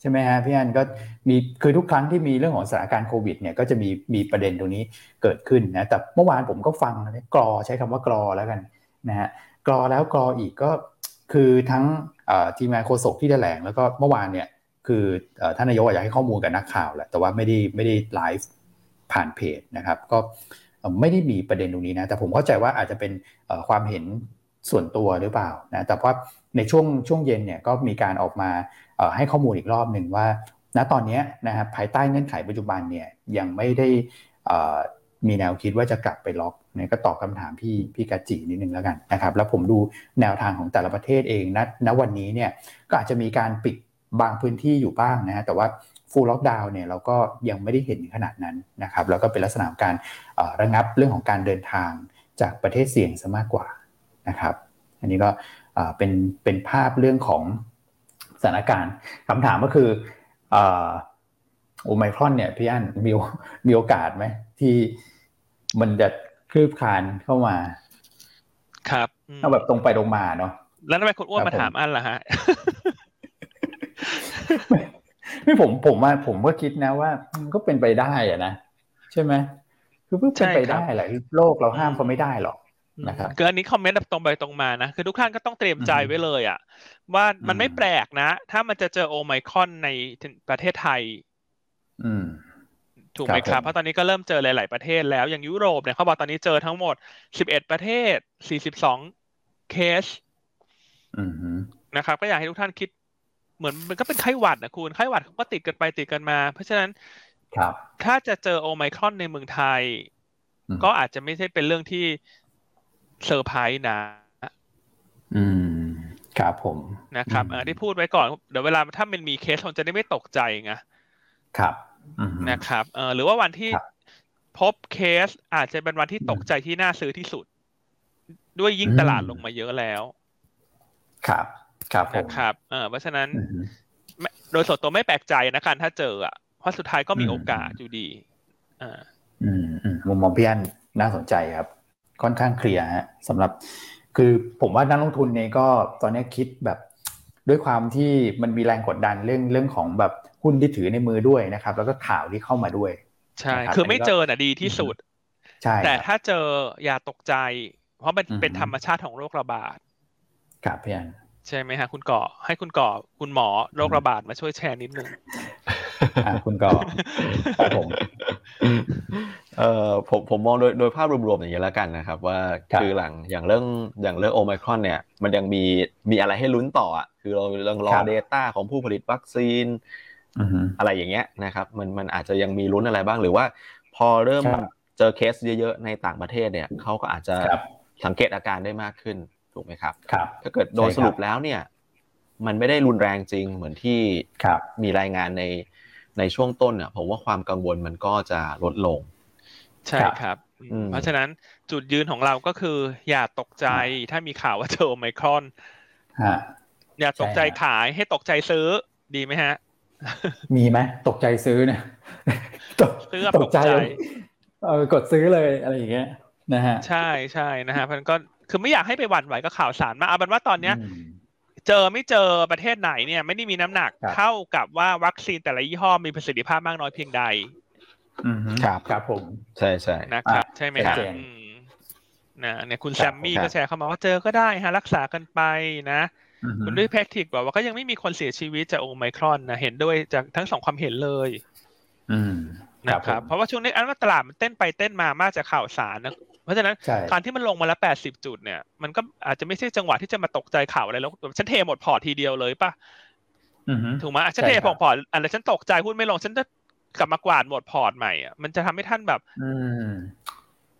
ใช่ไหมฮะพี่อันก็มีคือทุกครั้งที่มีเรื่องของสถานการณ์โควิดเนี่ยก็จะมีมีประเด็นตรงนี้เกิดขึ้นนะแต่เมื่อวานผมก็ฟังกรอใช้คำว่ากรอแล้วกันนะฮะกรอแล้วกรออีกก็คือทั้งทีมงานโฆษกที่แถลงแล้วก็เมื่อวานเนี่ยคือท่านนายกอยากให้ข้อมูลกับนักข่าวแหละแต่ว่าไม่ได้ไม่ได้ไลฟ์ผ่านเพจนะครับก็ไม่ได้มีประเด็นตรงนี้นะแต่ผมเข้าใจว่าอาจจะเป็นความเห็นส่วนตัวหรือเปล่านะแต่ว่า ในช่วงช่วงเย็นเนี่ยก็มีการออกมาให้ข้อมูลอีกรอบหนึ่งว่า ณตอนนี้นะครับภายใต้เงื่อนไขปัจจุบันเนี่ยยังไม่ได้มีแนวคิดว่าจะกลับไปล็อกเนี่ยก็ตอบคาถามพี่พี่กาจินิดนึงแล้วกันนะครับ แล้วผมดูแนวทางของแต่ละประเทศเองณณวันนี้เนี่ยก็อาจจะมีการปิดบางพื้นที่อยู่บ้างนะฮะแต่ว่าฟูลล็อกดาวน์เนี่ยเราก็ยังไม่ได้เห็นขนาดนั้นนะครับ แล้วก็เป็นลักษณะการระงับเรื่องของการเดินทางจากประเทศเสี่ยงซะมากกว่านะครับ อันนี้ก็ เป็นเป็นภาพเรื่องของสถานการณ์คำถามก็คือโอไมครอนเนี่ยพี่อันมีมีโอกาสไหมที่มันจะคลืบคลานเข้ามา ครับเอาแบบตรงไปตรงมาเนาะแล้วทำไมคุณอ้วนมาถามอันล่ะฮะไม่ผมผมว่าผมก็คิดนะว่ามันก็เป็นไปได้อะนะใช่ไหมคือเพิ่งเป็นไปได้แหละโลกเราห้ามเขาไม่ได้หรอก นะครับคืออันนี้คอมเมนต์แบบตรงไปตรงมานะ คือทุกท่านก็ต้องเตรียมใจไว้เลยอะว่ามันไม่แปลกนะ ถ้ามันจะเจอโอไมคอนในประเทศไทย อืมถูกไหมครับ เพราะตอนนี้ก็เริ่มเจอหลาย ๆ ประเทศแล้ว อย่างยุโรปเนี่ยเขาบอกตอนนี้เจอทั้งหมดสิบเอ็ดประเทศสี่สิบสองเคสนะครับ ก็อยากให้ทุกท่านคิด เหมือนมันก็เป็นไข้หวัดนะคุณ ไข้หวัดเขาก็ติดกันไปติดกันมา เพราะฉะนั้นครับถ้าจะเจอโอไมครอนในเมืองไทย ก็อาจจะไม่ใช่เป็นเรื่องที่ เซอร์ไพรส์นะ อืมครับผมนะครับอที่พูดไว้ก่อน เดี๋ยวเวลาถ้ามันมีเคสมันจะได้ไม่ตกใจไงครับนะครับเออหรือว่าวันที่พบเคสอาจจะเป็นวันที่ตกใจที่น่าซื้อที่สุด ด้วยยิ่งตลาดลงมาเยอะแล้ว ครับ ครับผมครับเออเพราะฉะนั้นโดยส่วนตัวไม่แปลกใจนะการถ้าเจออะเพราะสุดท้ายก็มีโอกาสอยู่ดีอ่าอืมมุมมองพี่อันน่าสนใจครับ ค่อนข้างเคลียร์ฮะสำหรับ คือผมว่านักลงทุนเนี่ยก็ตอนนี้คิดแบบด้วยความที่มันมีแรงกดดันเรื่องเรื่องของแบบหุ้นที่ถือในมือด้วยนะครับ แล้วก็ข่าวที่เข้ามาด้วย ใช่ คือไม่เจอน่ะดีที่สุด ใช่ แต่ถ้าเจออย่าตกใจ เพราะมันเป็นธรรมชาติของโรคระบาดครับพี่อันใช่ไหมฮะคุณก่อให้คุณก่อคุณหมอโรคระบาดมาช่วยแชร์นิดนึง คุณก่อครับผมเอ่อผมผมมองโดยโดยภาพรวมๆอย่างนี้แล้วกันนะครับ ว่าคือหลังอย่างเรื่องอย่างเรื่องโอไมครอนเนี่ย มันยังมีมีอะไรให้ลุ้นต่ออะคือเราเรื่องรอเดต้าของผู้ผลิตวัคซีนอะไรอย่างเงี้ยนะครับ มันมันอาจจะยังมีลุ้นอะไรบ้างหรือว่า พอเริ่มเจอเคสเยอะๆในต่างประเทศเนี่ยเขาก็อาจจะสังเกตอาการได้มากขึ้นถูกไหมครับถ้าเกิดโดยสรุปแล้วเนี่ย มันไม่ได้รุนแรงจริงเหมือนที่มีรายงานใน ในช่วงต้นเนี่ยผมว่าความกังวลมันก็จะลดลง ใช่ครับ เพราะฉะนั้นจุดยืนของเราก็คือ อย่าตกใจถ้ามีข่าวว่าเจอโอไมครอนอย่าตกใจขายให้ตกใจซื้อดีไหมฮะ มีไหมตกใจซื้อเนี่ยซื้อตตกกใจใจเออกดซื้อเลยอะไรอย่างเงี้ยนะฮะใช่ใช่นะฮะมันก็คือไม่อยากให้ไปหวั่นไหวกับข่าวสารมากเอาเป็นว่าตอนเนี้ยอืม เจอไม่เจอประเทศไหนเนี่ยไม่ได้มีน้ำหนักครับเท่ากับว่าวัคซีนแต่ละยี่ห้อมีประสิทธิภาพมากน้อยเพียงใดอืมครับครับผม ใช่ใช่นะครับอะใช่ไหมชัฮะดเจนอืมนะเนี่ยคุณคแซรับมมี่ครับก็แชร์เข้ามาว่าเจอก็ได้ฮะรักษากันไปนะอืมคุณด้วยแพคติกบอกว่าก็ยังไม่มีคนเสียชีวิตจากโอไมครอนนะเห็นด้วยจากทั้งสองความเห็นเลยอืมนะครับผมเพราะว่าช่วงนี้อันว่าตลาดมันเต้นไปเต้นมามากจากข่าวสารนะ เพราะฉะนั้นใช่การที่มันลงมาแล้วแปดสิบจุดเนี่ย มันก็อาจจะไม่ใช่จังหวะที่จะมาตกใจข่าวอะไรแล้วแบบฉันเทหมดพอร์ตทีเดียวเลยป่ะอืมถูกไหมอะฉันใช่เทครับพองพอร์ตอะไรฉันตกใจหุ้นไม่ลงฉันจะกลับมากวาดหมดพอร์ตใหม่อะมันจะทำให้ท่านแบบ อืม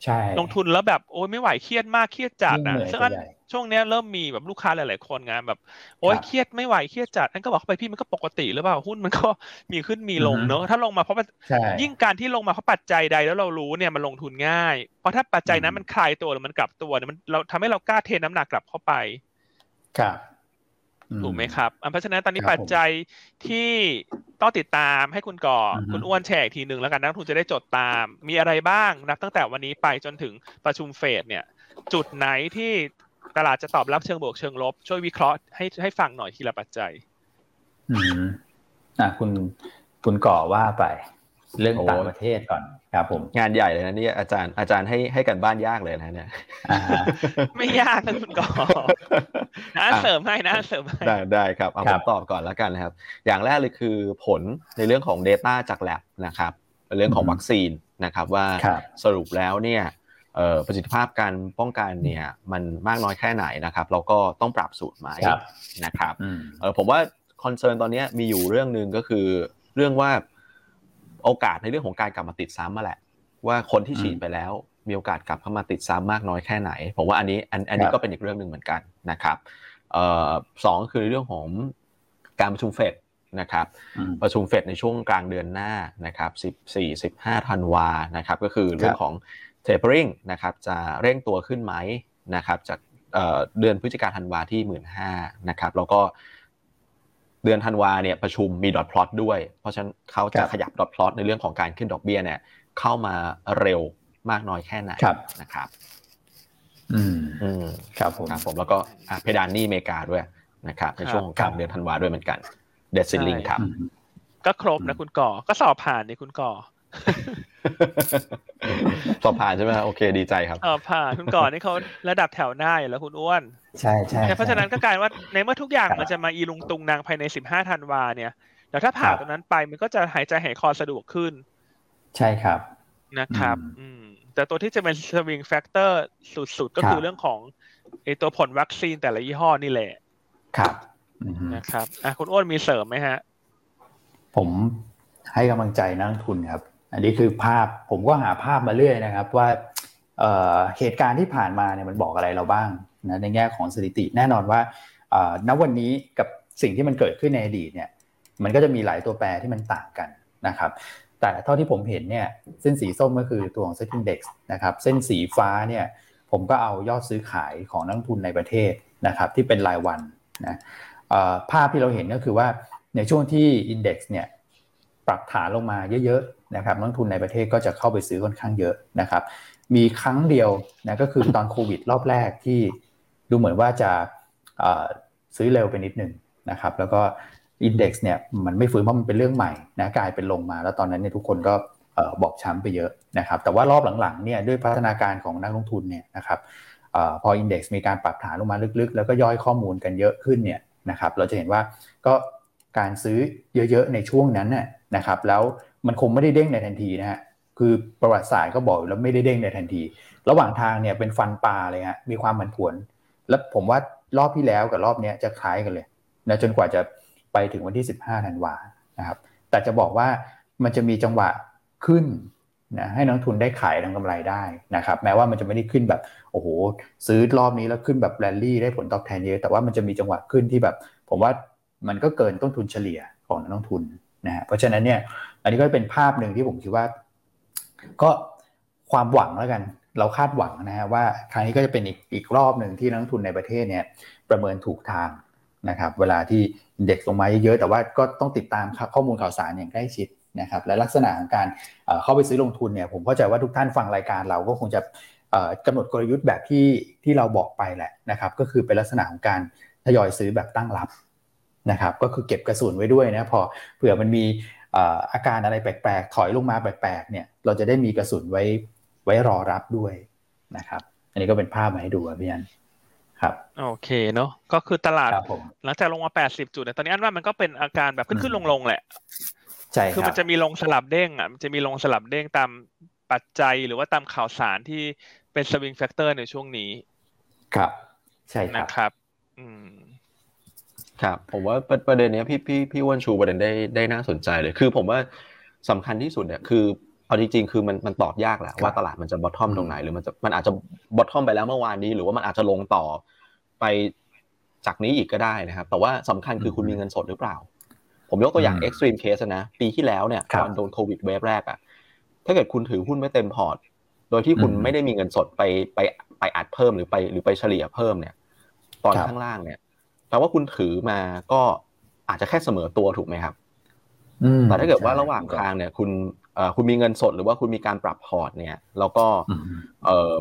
ใช่ ลงทุนแล้วแบบโอ้ยไม่ไหวเครียดมากเครียดจัดยิ่งนะเหนื่อยซึ่งไปอันใหญ่ ช่วงเนี้ยเริ่มมีแบบลูกค้าหลาย ๆ คนไงแบบ โอ้ยครับเครียดไม่ไหวเครียดจัดอันก็บอกเขาไปพี่มันก็ปกติหรือเปล่าหุ้นมันก็มีขึ้นมีลงอือฮึเนอะถ้าลงมาเพราะว่าใช่ยิ่งการที่ลงมาเพราะปัจจัยใดแล้วเรารู้เนี่ยมันลงทุนง่าย เพราะถ้าปัจจัยนั้นอืมมันคลายตัวหรือมันกลับตัวเนี่ยมันเราทำให้เรากล้าเทน้ำหนักกลับเข้าไป ครับอืถูกไหมครับอะเพราะฉะนั้นตอนนี้ครับปัจจัยที่ต้องติดตามให้คุณก่อออฮึคุณอ้วนแชร์อีกทีหนึ่งแล้วกันนักลงทุนจะได้จดตาม มีอะไรบ้างนับตั้งแต่วันนี้ไปจนถึงประชุมเฟดเนี่ย จุดไหนที่ ตลาดจะตอบรับเชิงบวกเชิงลบ ช่วยวิเคราะห์ให้ให้ฟังหน่อยทีละปัจจัย อืมอะคุณคุณก่อว่าไป เรื่องโอ้ต่างประเทศก่อนครับผมงานใหญ่เลยนะเนี่ยอาจารย์อาจารย์ให้ให้กันบ้านยากเลยนะเนี่ยอ่าฮะไม่ยากนะคุณก่อนะเสริมให้นะเสริมให้ได้ได้ครับเอาคผรับมตอบก่อนแล้วกันนะครับ อย่างแรกเลยคือผลในเรื่องของ Data จาก Lab นะครับ เรื่องของวัคซีนนะครับว่าครับสรุปแล้วเนี่ยเอ่อ ประสิทธิภาพการป้องกันเนี่ยมันมากน้อยแค่ไหนนะครับแล้วก็ต้องปรับสูตรไหมครับนะครับอืมเออผมว่าคอนเซิร์นตอนเนี้ยมีอยู่เรื่องหนึ่งก็คือ เรื่องว่าโอกาสในเรื่องของการกลับมาติดซ้ำมาแหละ ว่าคนที่ฉีดไปแล้วมีโอกาสกลับเข้ามาติดซ้ำมากน้อยแค่ไหน ผมว่าอันนี้อันอันนี้ครับก็เป็นอีกเรื่องหนึ่งเหมือนกันนะครับเอ่อสองคือเรื่องของการประชุมเฟดนะครับอืมประชุมเฟดในช่วงกลางเดือนหน้านะครับ 14 15ธันวานะครับก็คือเรื่องของ tapering นะครับจะเร่งตัวขึ้นไหมนะครับจากเอ่อเดือนพฤศจิกาธันวาที่ 1 5ื่นนะครับแล้วก็เดือนธันวาเนี่ยประชุมมีดอทพลอตด้วย เพราะฉะนั้นเขาจะครับขยับดอทพลอตในเรื่องของการขึ้นดอกเบี้ยเนี่ยเข้ามาเร็วมากน้อยแค่ไหนครับนะครับ อืมอืมครับผมครับผมแล้วก็อะเพดานหนี้อเมริกาด้วยนะครับในช่วงของกลางเดือนธันวาด้วยเหมือนกันเดซิลลิงใช่ครับอืมก็ครบนะคุณก่อก็สอบผ่านนี่คุณก่อ สอบผ่านใช่ไหมโอเคดีใจครับสอบผ่านคุณก่อนี่เขาระดับแถวหน้าอยู่แล้วคุณอ้วน ใช่ใช่เพราะฉะนั้นใช่ก็กลายว่าในเมื่อทุกอย่างครับมันจะมาอีลุงตุงนางภายใน15ธันวาเนี่ยแล้วถ้าผ่านครับตรงนั้นไปมันก็จะหายใจหายคอสะดวกขึ้น ใช่ครับนะครับ อืมอืมแต่ตัวที่จะเป็น swing factor สุดๆ ก็ครับคือเรื่องของไอตัวผลวัคซีนแต่ละยี่ห้อนี่แหละ ครับอืมนะครับอะคุณอ้วนมีเสริมไหมฮะ ผมให้กำลังใจนักลงทุนครับ อันนี้คือภาพผมก็หาภาพมาเรื่อยนะครับ ว่าเเหตุการณ์ที่ผ่านมาเนี่ยมันบอกอะไรเราบ้างนะในแง่ของสถิติแน่นอนว่าณวันนี้กับสิ่งที่มันเกิดขึ้นในอดีตเนี่ยมันก็จะมีหลายตัวแปรที่มันต่างกันนะครับ แต่เท่าที่ผมเห็นเนี่ยเส้นสีส้มก็คือตัวของ Set Index นะครับเส้นสีฟ้าเนี่ยผมก็เอายอดซื้อขายของนักทุนในประเทศนะครับที่เป็นรายวันนะภาพที่เราเห็นก็คือว่าในช่วงที่ Index เนี่ยปรับฐานลงมาเยอะ นะครับนักลงทุนในประเทศก็จะเข้าไปซื้อค่อนข้างเยอะนะครับ มีครั้งเดียวนะก็คือตอนโควิดรอบแรกที่ดูเหมือนว่าจะซื้อเร็วไปนิดหนึ่งนะครับ แล้วก็อินเด็กซ์เนี่ยมันไม่ฟื้นเพราะมันเป็นเรื่องใหม่นะกลายเป็นลงมา แล้วตอนนั้นเนี่ยทุกคนก็เอ่อบอกช้ำไปเยอะนะครับ แต่ว่ารอบหลังๆเนี่ยด้วยพัฒนาการของนักลงทุนเนี่ยนะครับอพออินเด็กซ์มีการปรับฐานลงมาลึกๆ แล้วก็ย่อยข้อมูลกันเยอะขึ้นเนี่ยนะครับ เราจะเห็นว่าก็การซื้อเยอะๆในช่วงนั้นน่ะนะครับ แล้ว มันคงไม่ได้เด้งในทันทีนะฮะคือประวัติศาสตร์ก็บอกอยู่แล้วไม่ได้เด้งในทันที ระหว่างทางเนี่ยเป็นฟันปลาเลยฮะมีความผันผวน แล้วผมว่ารอบที่แล้วกับรอบนี้จะคล้ายกันเลยนะจนกว่าจะไปถึงวันที่ 15ธันวานะครับแต่จะบอกว่ามันจะมีจังหวะขึ้นนะให้นักทุนได้ขายทางกำไรได้นะครับ แม้ว่ามันจะไม่ได้ขึ้นแบบโอ้โหซื้อรอบนี้แล้วขึ้นแบบแรลลี่ได้ผลตอบแทนเยอะแต่ว่ามันจะมีจังหวะขึ้นที่แบบ ผมว่ามันก็เกินต้นทุนเฉลี่ยของนักลงทุนนะฮะเพราะฉะนั้นเนี่ย อันนี้ก็เป็นภาพหนึ่งที่ผมคิดว่า ก็ความหวังแล้วกัน เราคาดหวังนะฮะว่าครั้งนี้ก็จะเป็นอีกอีกรอบหนึ่งที่นักลงทุนในประเทศเนี่ย ประเมินถูกทางนะครับ เวลาที่เด็กลงมาเยอะๆแต่ว่าก็ต้องติดตามข้อมูลข่าวสารอย่างใกล้ชิดนะครับ และลักษณะของการเข้าไปซื้อลงทุนเนี่ย ผมเข้าใจว่าทุกท่านฟังรายการเราก็คงจะกำหนดกลยุทธ์แบบที่ที่เราบอกไปแหละนะครับ ก็คือเป็นลักษณะของการทยอยซื้อแบบตั้งรับนะครับ ก็คือเก็บกระสุนไว้ด้วยนะพอเผื่อมันมี อาการอะไรแปลกๆ ถอยลงมาแปลกๆเนี่ยเราจะได้มีกระสุนไว้ไว้รอรับด้วยนะครับ อันนี้ก็เป็นภาพมาให้ดูครับพี่อันครับโอเคเนาะก็คือตลาดครับผมหลังจากลงมา 80 จุดเนี่ยตอนนี้อันว่ามันก็เป็นอาการแบบขึ้นขึ้นลงลงๆแหละใช่คือครัมันบจะมีลงสลับเด้งอะมันจะมีลงสลับเด้งตามปัจจัยหรือว่าตามข่าวสารที่เป็น swing factor ในช่วงนี้ ครับ ใช่ครันะครับอืม ครับ ผมว่าประประเด็นเนี้ยพี่พี่พี่อ้วนชูประเด็นได้ได้น่าสนใจเลย คือผมว่าสำคัญที่สุดเนี่ยคือเอาจริงๆคือมันมันตอบยากแหละว่าตลาดมันจะ bottom ตรงไหนหรือมันจะมันอาจจะ bottom ไปแล้วเมื่อวานนี้ หรือว่ามันอาจจะลงต่อไปจากนี้อีกก็ได้นะครับ แต่ว่าสำคัญคือคุณมีเงินสดหรือเปล่า ผมยกตัวอย่างอืม extreme case นะ ปีที่แล้วเนี่ยครัตบอนโดนโควิด wave แรกอะถ้าเกิดคุณถือหุ้นไม่เต็มพอร์ต โดยที่คุณอืมไม่ได้มีเงินสดไปไปไปอัดเพิ่มหรือไปหรือไปเฉลี่ยเพิ่มเนี่ย ตอนครับข้างล่างเนี่ย แปลว่าคุณถือมาก็อาจจะแค่เสมอตัวถูกไหมครับอืมแต่ถ้าเกิดว่าใช่ระหว่างทางเนี่ย คุณเอ่อคุณมีเงินสดหรือว่าคุณมีการปรับพอร์ตเนี่ย แล้วก็อืมเอ่อ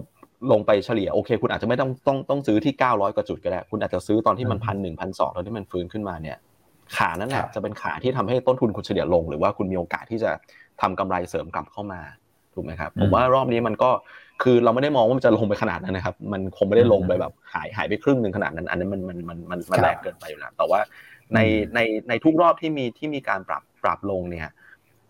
ลงไปเฉลี่ยโอเค คุณอาจจะไม่ต้องต้องต้องซื้อที่ 900 กว่าจุดก็ได้ คุณอาจจะซื้อตอนที่มันอืมพันหนึ่งพันสองตอนที่มันฟื้นขึ้นมาเนี่ยขานั้นแหละรับจะเป็นขาที่ทำให้ต้นทุนคุณเฉลี่ยลง หรือว่าคุณมีโอกาสที่จะทำกำไรเสริมกลับเข้ามาถูกไหมครับผมว่ารอบนี้มันก็ คือเราไม่ได้มองว่ามันจะลงไปขนาดนั้นนะครับ มันคงไม่ได้ลงไปแบบหายหายไปครึ่งหนึ่งขนาดนั้น อันนั้นมันมันมันมันมันแรงเกินไปอยู่แล้วแต่ว่าในในในทุกรอบที่มีที่มีการปรับปรับลงเนี่ย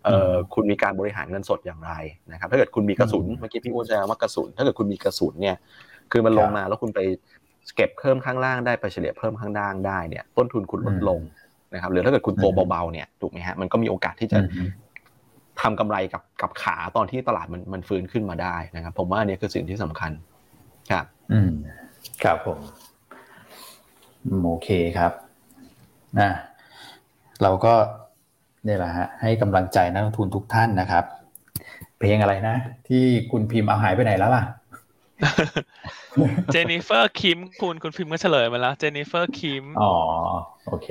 เอ่อคุณมีการบริหารเงินสดอย่างไรนะครับ ถ้าเกิดคุณมีกระสุนอืมเมื่อกี้พี่อ้วนแจ้งว่ากระสุน ถ้าเกิดคุณมีกระสุนเนี่ย คือมันลงครับมาแล้วคุณไปเก็บเพิ่มข้างล่างได้ไปเฉลี่ยเพิ่มข้างล่างได้เนี่ย ต้นทุนคุณลดอืมลงนะครับหรือถ้าเกิดคุณตัวอืมเบาๆเนี่ยถูกไหมฮะมันก็มีโอกาสที่จะอืม ทำกำไรกับกับขาตอนที่ตลาดมันมันฟื้นขึ้นมาได้นะครับ ผมว่าอันนี้คือสิ่งที่สำคัญครับ อืมครับผมอืมโอเคครับนะเราก็เนี่ยแหละฮะให้กำลังใจนักลงทุนทุกท่านนะครับ เพลงอะไรนะ ที่คุณพิมพ์เอาหายไปไหนแล้วล่ะเจนนิเฟอร์คิมคุณคุณพิมพ์ก็เฉลยมาแล้วเจนนิเฟอร์คิมอ๋อโอเค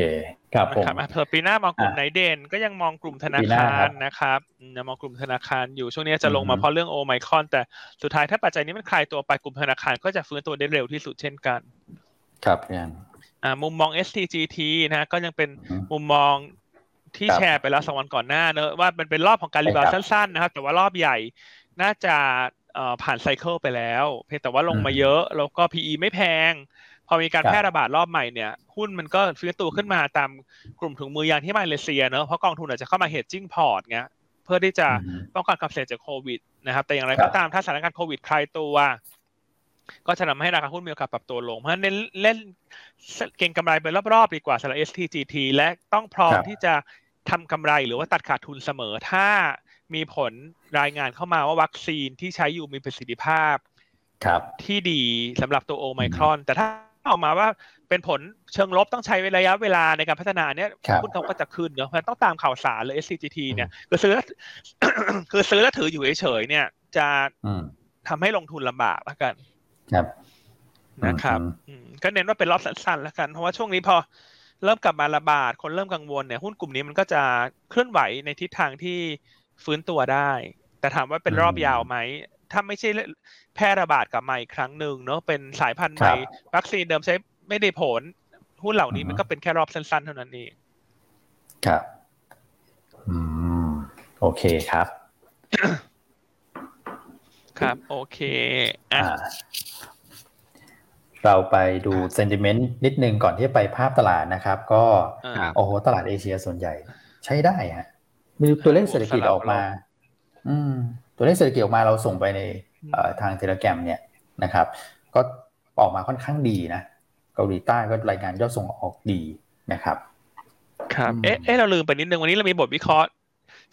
ครับผมนะครับอะเผื่อปีหน้ามองกลุ่มอะไหนเด่นก็ยังมองกลุ่มธนาปีหน้าคาครัรบนะครับอืมยังมองกลุ่มธนาคารอยู่ช่วงนี้จะลงมาอืมเพราะเรื่องโอไมครอน แต่สุดท้ายถ้าปัจจัยนี้มันคลายตัวไปกลุ่มธนาคารก็จะฟื้นตัวได้เร็วที่สุดเช่นกัน ครับพี่อันอ่ามุมมอง STGT นะฮะก็ยังเป็นอืมมุมมองที่ครับแชร์ไปแล้วสองวันก่อนหน้าเนอะว่ามันเป็นรอบของการใช่รีบาวครับสั้นๆนะครับ แต่ว่ารอบใหญ่น่าจะเอ่อผ่านไซเคิลไปแล้ว เพียงแต่ว่าลงมาอืมเยอะ แล้วก็ PE ไม่แพง พอมีการครับแพร่ระบาดรอบใหม่เนี่ยหุ้นมันก็ฟื้นตัวขึ้นมาตามกลุ่มถุงมือยางที่มาเลเซียเนอะเพราะกองทุนอาจจะเข้ามาเฮดจิ้งพอร์ตเงี้ยเพื่อที่จะอืมป้องกันความเสี่ยงจากโควิดนะครับ แต่อย่างไรครัก็บตามถ้าสถานการณ์โควิดคลายตัวก็จะทำให้ราคาหุ้นมีโอกาสปรับตัวลง เพราะฉะนั้นเน้นเล่นเก็งกำไรไปรอบๆดีกว่าสำหรับ STGT และต้องพร้อมครับที่จะทำกำไรหรือว่าตัดขาดทุนเสมอ ถ้ามีผลรายงานเข้ามาว่าวัคซีนที่ใช้อยู่มีประสิทธิภาพครับที่ดีสำหรับตัวโอไมครอน แต่ถ้า ออกมาว่าเป็นผลเชิงลบต้องใช้ระยะเวลาในการพัฒนาเนี่ยครับหุ้นเขาก็จะขึ้นเนอะเพราะฉะนั้นต้องตามข่าวสารเลย SCGT เนี่ยคือซื้อคือซื้อแล้วถืออยู่เฉยๆเนี่ย จะอืมทำให้ลงทุนลำบากแล้วกัน ครับนะครับอืมอืมก็เน้นว่าเป็นรอบสั้นๆแล้วกันเพราะว่าช่วงนี้พอเริ่มกลับมาระบาดคนเริ่มกังวลเนี่ยหุ้นกลุ่มนี้มันก็จะเคลื่อนไหวในทิศทางที่ฟื้นตัวได้ แต่ถามว่าเป็นรอบอืมยาวไหม ถ้าไม่ใช่แพร่ระบาดกลับมาอีกครั้งหนึ่งเนอะเป็นสายพันธุ์ใหม่ครับวัคซีนเดิมใช้ไม่ได้ผล หุ้นเหล่านี้อือฮะมันก็เป็นแค่รอบสั้นๆ เท่านั้นเองครับ อืม โอเคครับ ครับ โอเค อะอ่าเราไปดูเซนติเมนต์นิดนึงก่อนที่จะไปภาพตลาดนะครับ ก็อ่าครับโอ้โหตลาดเอเชียส่วนใหญ่ ใช้ได้ฮะมีตัวเลขเศรษฐกิจสลับออกมารอบอืม ตัวเลขเศรษฐกิจออกมาเราส่งไปในเอ่อทาง Telegram เนี่ยนะครับ ก็ออกมาค่อนข้างดีนะเกาหลีใต้ก็รายงานยอดส่งออกดีนะครับ ครับอืมเอ๊ะเอ๊ะเราลืมไปนิดนึงวันนี้เรามีบทวิเคราะห์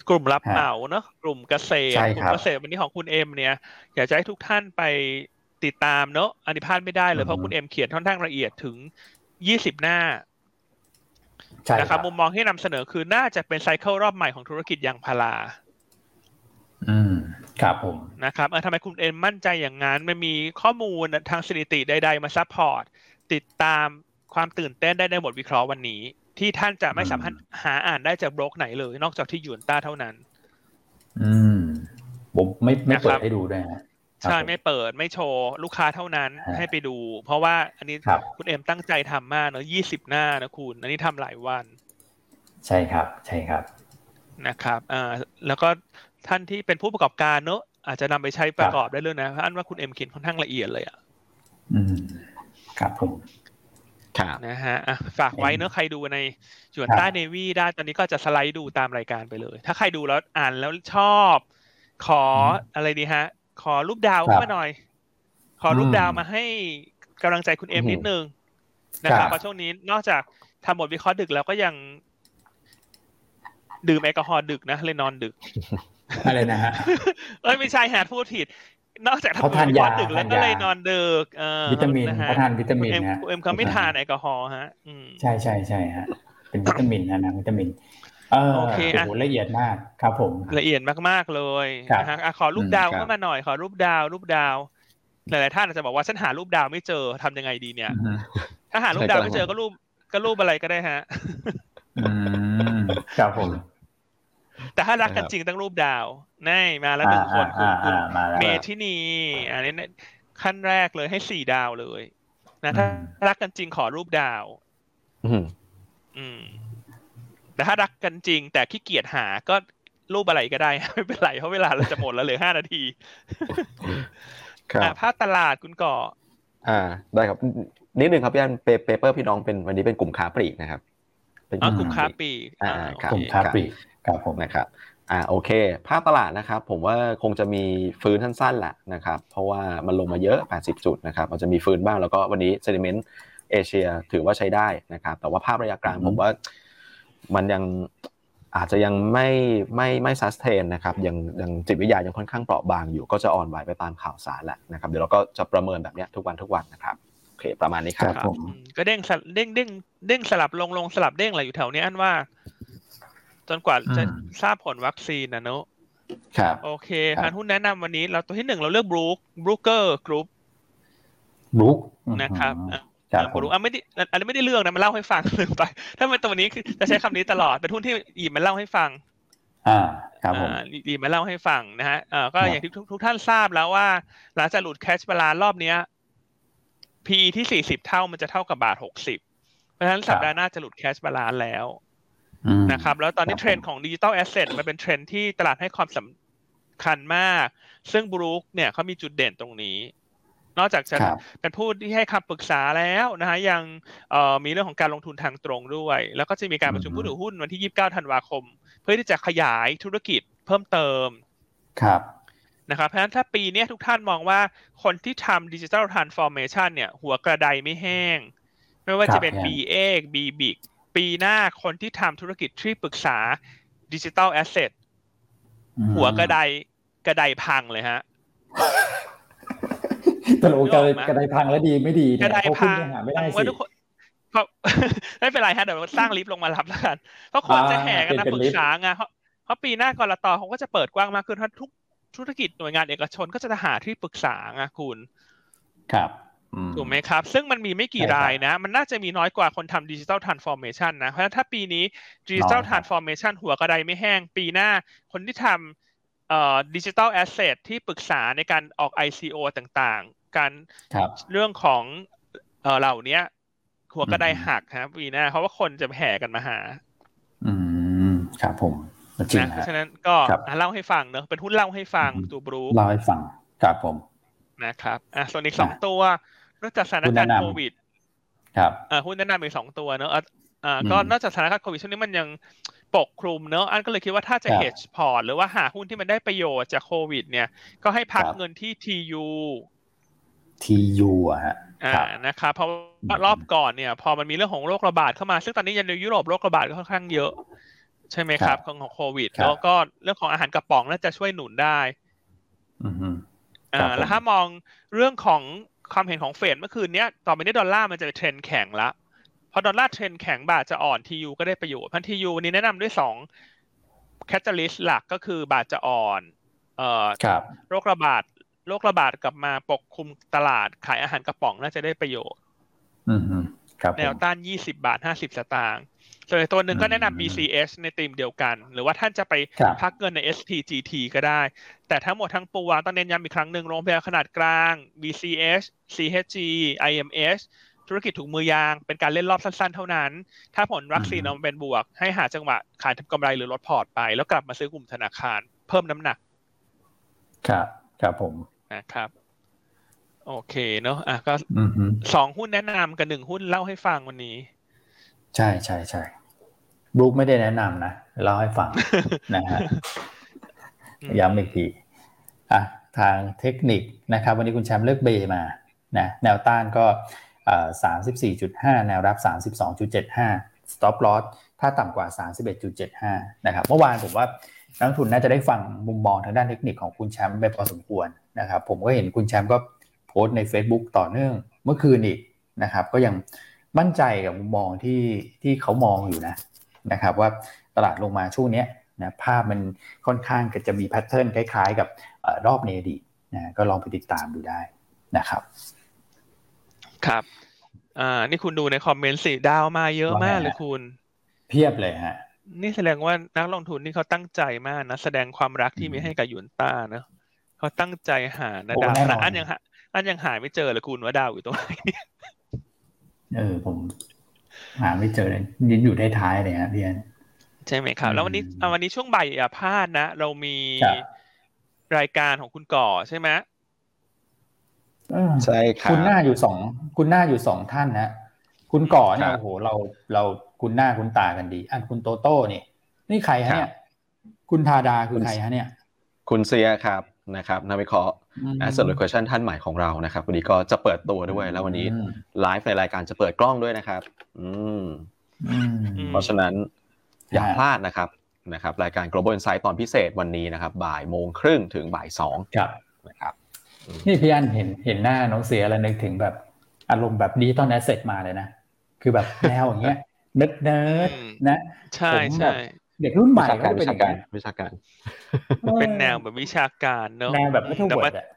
กลุ่มรับเหมาฮะเนอะกลุ่มเกษตรใช่ครับกลุ่มบเกษตรวันนี้ของคุณเอ็มเนี่ย อยากจะให้ทุกท่านไปติดตามเนอะอันนี้พลาดไม่ได้เลยเพราะอืมคุณเอ็มเขียนค่อนข้างละเอียดถึงยี่สิบหน้าใช่นะคครับมุมมองที่นำเสนอคือน่าจะเป็น cycle รอบใหม่ของธุรกิจยางพารา อืม ครับผมนะครับเออทำไมคุณเอ็มมั่นใจอย่างนั้นมันมีข้อมูลทางสถิติใด ๆ มา support ติดตามความตื่นเต้นได้ในบทวิเคราะห์วันนี้ ที่ท่านจะไม่อืมสามารถหาอ่านได้จากโบรกไหนเลย นอกจากที่หยวนต้าเท่านั้น อืมผมไม่ไม่เปินะครับให้ดูด้วยนะใช่ไม่เปิดไม่โชว์ ลูกค้าเท่านั้นฮะให้ไปดู เพราะว่าอันนี้ครับคุณเอ็มตั้งใจทำมากเนอะยี่สิบหน้านะคุณ อันนี้ทำหลายวัน ใช่ครับ ใช่ครับนะครับอ่าแล้วก็ ท่านที่เป็นผู้ประกอบการเนอะอาจจะนำไปใช้ประกอบได้เลยนะเพราะอันว่าคุณเอ็มเขียนค่อนข้างละเอียดเลยอะอืมครับผมครับนะฮะอะฝากไว้เนอะใครดูในหยวนครับใต้เนวีได้ตอนนี้ก็จะสไลด์ดูตามรายการไปเลย ถ้าใครดูแล้วอ่านแล้วชอบ ขออะไรดีฮะ ขอรูปดาวครัเข้ามาหน่อย ขอรูปอืมดาวมาให้กำลังใจคุณเอ็มอืมนิดนึงนะคครับเพราะช่วงนี้นอกจากทำบทวิเคราะห์ดึกแล้วก็ยังดื่มแอลกอฮอล์ดึกนะเลยนอนดึก อะไรนะฮะเอ้ยไม่ใช่ฮะพูดผิด นอกจากทำบทวิเคราะห์ดึกแล้วก็เลยนอนดึกเขาทานยาทานยาเออวิตามินนะฮะเขาทานวิตามินเอ็มนะเอ็มเขาไม่ทานแอลกอฮอล์ฮะอืมใช่ใช่ใช่ฮะเป็นวิตามินนะนะวิตามินเออโอเคโอ้อะโหละเอียดมากครับผม ละเอียดมากๆเลยครับนะฮะอะขอรูปอืมดาวครับเข้ามาหน่อยขอรูปดาว รูปดาว หลายๆท่านอาจจะบอกว่าฉันหารูปดาวไม่เจอทำยังไงดีเนี่ยอืมถ้าหารูปดาวไม่เจอก็รูปก็รูปอะไรก็ได้ฮะอืมครับผม แต่ถ้ารักกันครับจริงต้องรูปดาวแน่มาแล้วหนึ่งคนอ่าคุณอ่ามาแล้วเมทินีอันนี้เนี่ยขั้นแรกเลยให้สี่ดาวเลย นะถ้าอืมรักกันจริงขอรูปดาวอืมอืมแต่ถ้ารักกันจริง แต่ขี้เกียจหาก็รูปอะไรก็ได้ไม่เป็นไรเพราะเวลาเราจะหมดแล้วเหลือห้านาทีครัอะภาพตลาดคุณก่ออ่า ได้ครับ นิดนึงครับพี่อันเป paper พี่น้องเป็นวันนี้เป็นกลุ่มค้าปลีกนะครับ เป็นอ๋อกลุ่มค้าปลีกอ่าอ่าครับกลุ่มค้าปลีก ครับผมนะครับอ่าโอเค ภาพตลาดนะครับ ผมว่าคงจะมีฟื้นสั้นๆแหละนะครับ เพราะว่ามันลงมาเยอะ 80 จุดนะครับมันจะมีฟื้นบ้างแล้วก็วันนี้ sentimentเอเชียถือว่าใช้ได้นะครับ แต่ว่าภาพระยะกลางอืมผมว่ามันยังอาจจะยังไม่ไม่ไม่ซัสเทนนะครับยังยังจิตวิทยายังค่อนข้างเปราะบางอยู่ก็จะอ่อนไหวไปตามข่าวสารแหละนะครับ เดี๋ยวเราก็จะประเมินแบบเนี้ยทุกวันทุกวันนะครับโอเคประมาณนี้คครัรับบผมอืมก็เด้งสลับเด้งเด้งเด้งสลับลงลงสลับเด้งอะไรอยู่แถวนี้อันว่า จนกว่าจะอืมทราบผลวัคซีนนะเนอะครับโอเคครับพันหุ้นแนะนำวันนี้เราตัวที่หนึ่งเราเลือกบรูคBrooker Group บลุกนะครับอะครับผมบรูอะไม่ได้อันนี้ไม่ได้เลือกนะมันเล่าให้ฟังลืมไป ถ้าเป็นตัวนี้คือจะใช้คำนี้ตลอดเป็นหุ้นที่หยิบมาเล่าให้ฟัง อ่าครับผมอ่าหยิบมาเล่าให้ฟังนะฮะอ่าก็ครับอย่างที่ทุกทุกท่านทราบแล้วว่า หลังจากหลุด cash balance รอบเนี้ย PE ที่สี่สิบเท่ามันจะเท่ากับบาทหกสิบเพราะฉะนั้นสัปดาห์หน้าจะหลุด cash balance แล้วอืม นะครับแล้วตอนนี้ครับเทรนด์ของดิจิ t a ลแอสเซทมันเป็นเทรนด์ที่ตลาดให้ความสำคัญมาก ซึ่งบรูคเนี่ยเขามีจุดเด่นตรงนี้ นอกจากจะครับเป็นผู้ที่ให้คำปรึกษาแล้วนะฮะยังเอ่อมีเรื่องของการลงทุนทางตรงด้วย แล้วก็จะมีการประชุมอืมผู้ถือหุ้นวันที่ 29 ธันวาคม เพื่อที่จะขยายธุรกิจเพิ่มเติมครับนะครับเพราะฉะนั้นถ้าปีเนี้ยทุกท่านมองว่าคนที่ทำดิจิ t a ลทรานส์ฟอร์เมชันเนี่ย หัวกระไดไม่แห้ง ไม่ว่าครัจะบเป็นครับ B เอกบีบิก ปีหน้าคนที่ทำธุรกิจที่ปรึกษาดิจิ t a ลแอสเซทอืมหัวกระไดกระไดพังเลยฮะตลกกระนึกออกไหมกระไดพังแล้วดีไม่ดีกเนี่ระยไดเพราะคุพัณงยังหาไม่ได้ฟังสิไว้ทุกคนเพราะไม่เป็นไรฮะเดี๋ยวสร้างลิฟต์ลงมารับแล้วกันเพราะคนอ่าจะแห่กันมาเป็นปรึลิกฟต์ษาไงเพราะเพราะปีหน้ากรตเขาก็จะเปิดกว้างมากขึ้นเพราะทุกธุรกิจหน่วยงานเอกชนก็จะหาที่ปรึกษาไงคุณ ครับอื ถูกไหมครับ ซึ่งมันมีไม่กี่ใช่ครับรายนะ มันน่าจะมีน้อยกว่าคนทำดิจิ t a ลทรานส์ฟอร์เมชันนะ เพราะฉะนั้นถ้าปีนี้ดิจิ t a ลน้อยทครัราบนส์ฟอร์เมชันหัวกระไดไม่แห้ง ปีหน้าคนที่ทำเอ่อดิจิ t a ลแอสเซทที่ปรึกษาในการออก ICO ต่างๆ การครับเรื่องของเอ่อเหล่าเนี้ยหัวกระไดอืมหักครับปีหน้าเพราะว่าคนจะแห่กันมาหา อืมครับผมจริงนะเพฮะราะฉะนั้นก็ครับอะเล่าให้ฟังเนอะเป็นหุ้นเล่าให้ฟังอืมตัวบรูเล่าให้ฟังครับผมนะครับอะส่วนอีกอะสองตัว นอกจากสถานหุ้นการแนะณ์นำโควิด ครับเอ่อหุ้นแนะนำอีกสองตัวเนอะอะอ่าอืมก็นอกจากสถานการณ์โควิดช่วงนี้มันยังปกคลุมเนอะอันก็เลยคิดว่าถ้าจะครับ hedge port หรือว่าหาหุ้นที่มันได้ประโยชน์จากโควิด เนี่ย ก็ให้พักครับเงินที่ TU ทียูอะฮะอ่าครับนะครับเพราะว่ารอบก่อนเนี่ย พอมันมีเรื่องของโรคระบาดเข้ามา ซึ่งตอนนี้ยังในยุโรปโรคระบาดก็ค่อนข้างเยอะ ใช่ไหมครับของของโควิดครับแล้วก็เรื่องของอาหารกระป๋องน่าจะช่วยหนุนได้ อืมฮึอ่าครับผมแล้วถ้ามองเรื่องของ ความเห็นของเฟดเมื่อคืนเนี้ยต่อไปนี้ดอลลาร์มันจะเป็นเทรนด์แข็งละพอดอลลาร์เทรนด์แข็งบาทจะอ่อน TU ก็ได้ประโยชน์พัน TU วันนี้แนะนำด้วยสอง catalyst หลักก็คือบาทจะอ่อน เอ่อครับโรคระบาดโรคระบาดกลับมาปกคลุมตลาดขายอาหารกระป๋องน่าจะได้ประโยชน์อืมฮึครับผแนวมต้าน20บาท50สตางค์ ส่วนอีกตัวหนึ่งก็แนะอืมนำ BCH ในธีมเดียวกัน หรือว่าท่านจะไปครับพักเงินใน STGT ก็ได้ แต่ทั้งหมดทั้งปวงต้องเน้นย้ำอีกครั้งหนึ่งโรงพยาบาลขนาดกลาง BCH CHG IMH ธุรกิจถุงมือยางเป็นการเล่นรอบสั้นๆ เท่านั้น ถ้าผลวัคซีนอืมออกมาเป็นบวก ให้หาจังหวะขายทำกำไรหรือลดพอร์ตไป แล้วกลับมาซื้อกลุ่มธนาคาร เพิ่มน้ำหนัก ครับครับผมนะครับโอเคเนอะอะก็อือฮึสองหุ้นแนะนำกับหนึ่งหุ้นเล่าให้ฟังวันนี้ ใช่ใช่ใช่บรูคไม่ได้แนะนำนะเล่าให้ฟังนะฮะอืมย้ำอีกทีอะทางเทคนิคนะครับ วันนี้คุณแชมป์เลือกเบมานะแนวต้านก็สามสิบสี่จุดห้าแนวรับสามสิบสองจุดเจ็ดห้า stop loss ถ้าต่ำกว่าสามสิบเอ็ดจุดเจ็ดห้านะครับเมื่อวานผมว่านักลงทุนน่าจะได้ฟังมุมมองทางด้านเทคนิคของคุณแชมป์ไปพอสมควรนะครับ ผมก็เห็นคุณแชมป์ก็โพสต์ใน Facebook ต่อเนื่องเมื่อคืนอีกนะครับ ก็ยัง มั่นใจกับมุมมองที่ที่เขามองอยู่นะนะครับว่าตลาดลงมาช่วงเนี้ยนะภาพมันค่อนข้างจะมีแพทเทิร์นคล้ายๆ กับเออรอบในอดีตนะก็ลองไปติดตามดูได้นะครับ ครับอ่านี่คุณดูในคอมเมนต์สิดาวมาเยอะว่าไงมากเลยฮะคุณ เพียบเลยฮะ นี่แสดงว่านักลงทุนนี่เขาตั้งใจมากนะแสดงความรักที่มีอืมให้กับหยวนต้าเนอะเขาตั้งใจหานะโอ้ดาวแน่นอนนะอันยังหาอันยังหาไม่เจอเลยคุณว่าดาวอยู่ตรงไหน เออ ผม หาไม่เจอเลยยินอยู่ท้ายๆเลยฮะพี่แอนใช่ไหมครับ แล้ววันนี้อืมอ่าวันนี้ช่วงบ่ายอย่าพลาดนะ เรามีครับรายการของคุณก่อใช่ไหมเออใช่ครับคุณหน้าอยู่สองคุณหน้าอยู่สองท่านนะคุณก่อเนี่คยรับโอ้โหเราเราคุณหน้าคุณตากันดี อันคุณโตโต้นี่นี่ใครฮะเนี่ย คุณทาดาคือใครฮะเนี่ย คุณเซียครับนะครับนักวิเคราะห์ อืม Asset Allocation ท่านใหม่ของเรานะครับวันนี้ก็จะเปิดตัวด้วยแล้ววันนี้อืมไลฟ์ในรายการจะเปิดกล้องด้วยนะครับ อืมอืมเพราะฉะนั้นอย่าฮะพลาดนะครับนะครับรายการ Global Insight ตอนพิเศษวันนี้นะครับ บ่ายโมงครึ่งถึงบ่ายสองครับนะครับนี่พี่อันเห็นเห็นหน้าน้องเสียแล้วนึกถึงแบบอารมณ์แบบดีตอนแอสเซทมาเลยนะ คือแบบแนวอย่างเงี้ยเนิร์ดเนิร์ดอืมนะใช่ผมแบบใช่ เด็กรุ่นใหวิม่ชาก็การจะเป็วินอชาย่างการเงี้ยวิชาการ เป็นแนวแบบวิชาการเนอะแนวแบบไม่ต้องเดี๋ยวเวิมาร์ดอะ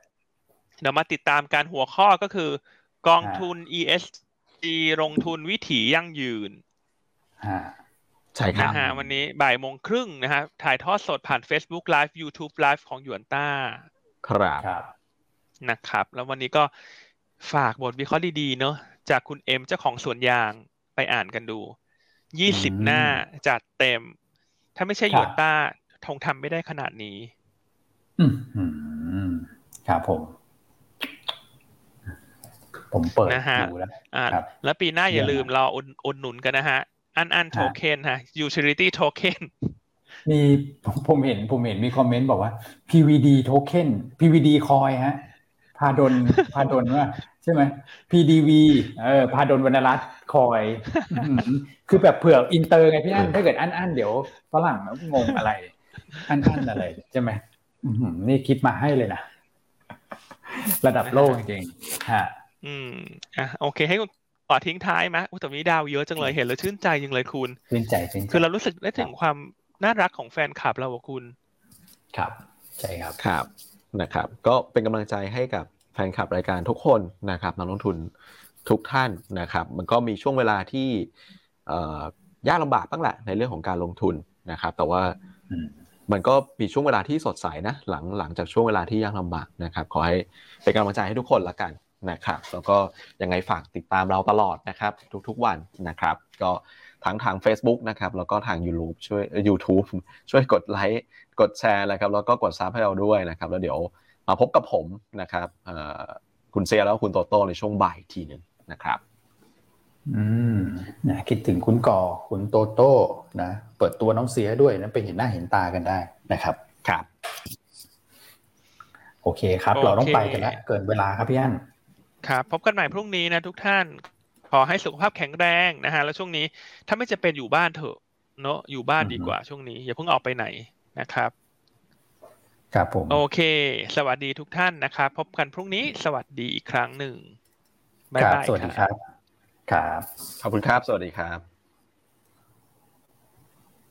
เดี๋ยวมาติดตามการหัวข้อก็คือ กองทุน ESG ลงทุนวิถียั่งยืนฮะใช่ครันะบฮะวันนี้บ่ายโมงครึ่งนะฮะถ่ายทอดสดผ่าน Facebook Live YouTube Live ของหยวนต้าครับครับนะครับ แล้ววันนี้ก็ฝากบทวิเคราะห์ดีๆ เนอะจากคุณเอ็มเจ้าของสวนยางไปอ่านกันดูยี่สิบอืมหน้าจัดเต็ม ถ้าไม่ใช่ครับหยวนต้าคงทำไม่ได้ขนาดนี้อืมอืมครับผม ผมเปิดนะฮะดูแล้วอ่าครับแล้วปีหน้าอย่าเยี่ลืยมมรออุดอุดหนุนกันนะฮะ อันอันโทเค็นฮะ utility token มีผมผมเห็นผมเห็นมีคอมเมนต์บอกว่า PVD token PVD คอยฮะ พาดลพาดลว่า ใช่ไหม PDV เออพาดลวรรณรัตน์คอยอื้อหือคือแบบเผื่ออินเตอร์ไงพี่อันถ้าเกิดอันอันเดี๋ยวฝรั่งงงอะไร อันอันอะไรใช่ไหมอื้อหือนี่คิดมาให้เลยนะ ระดับโลกจริงๆฮะอืมอะโอเคให้คุณต่อทิ้งท้ายไหมอุ้ยแต่วันนี้ดาวเยอะจังเลยเห็นแล้วชื่นใจจังเลยคุณชื่นใจชื่นใจคือเรารู้สึกได้ถึงความน่ารักของแฟนคลับเราอะคุณ ครับ ใช่ครับครับนะครับ ก็เป็นกำลังใจให้กับ แฟนคลับรายการทุกคนนะครับนักลงทุนทุกท่านนะครับ มันก็มีช่วงเวลาที่เอ่อยากลำบากบ้างแหละในเรื่องของการลงทุนนะครับ แต่ว่าอืมมันก็มีช่วงเวลาที่สดใสนะหลังหลังจากช่วงเวลาที่ยากลำบากนะครับ ขอให้เป็นกำลังใจให้ทุกคนละกันนะครับ แล้วก็ยังไงฝากติดตามเราตลอดนะครับ ทุกๆวันนะครับ ก็ทั้งทาง Facebook นะครับ แล้วก็ทาง YouTube ช่วยเอ่อ YouTube ช่วยกดไลค์กดแชร์นะครับแล้วก็กดซับให้เราด้วยนะครับ แล้วเดี๋ยวมา พบกับผมนะครับเอ่อคุณเซียแล้วก็คุณโตโต้ในช่วงบ่ายอีกทีหนึ่งนะครับอืมนะคิดถึงคุณก่อคุณโตโต้นะเปิดตัวน้องเสียด้วยนะไปเห็นหน้าเห็นตากันได้นะครับครับ โอเคครับโอเคเราต้องไปกันแล้วเกินเวลาครับพี่อั้นครับพบกันใหม่พรุ่งนี้นะทุกท่านขอให้สุขภาพแข็งแรงนะฮะแล้วช่วงนี้ถ้าไม่จะเป็นอยู่บ้านเถอะเนอะอยู่บ้านดีกว่าช่วงนี้ อย่าเพิ่งออกไปไหนนะครับ ครับผม โอเค สวัสดีทุกท่านนะครับ พบกันพรุ่งนี้สวัสดีอีกครั้งหนึ่งบ๊ายครับบายสวัสดีคครับรับ ครับ ขอบคุณครับ สวัสดีครับ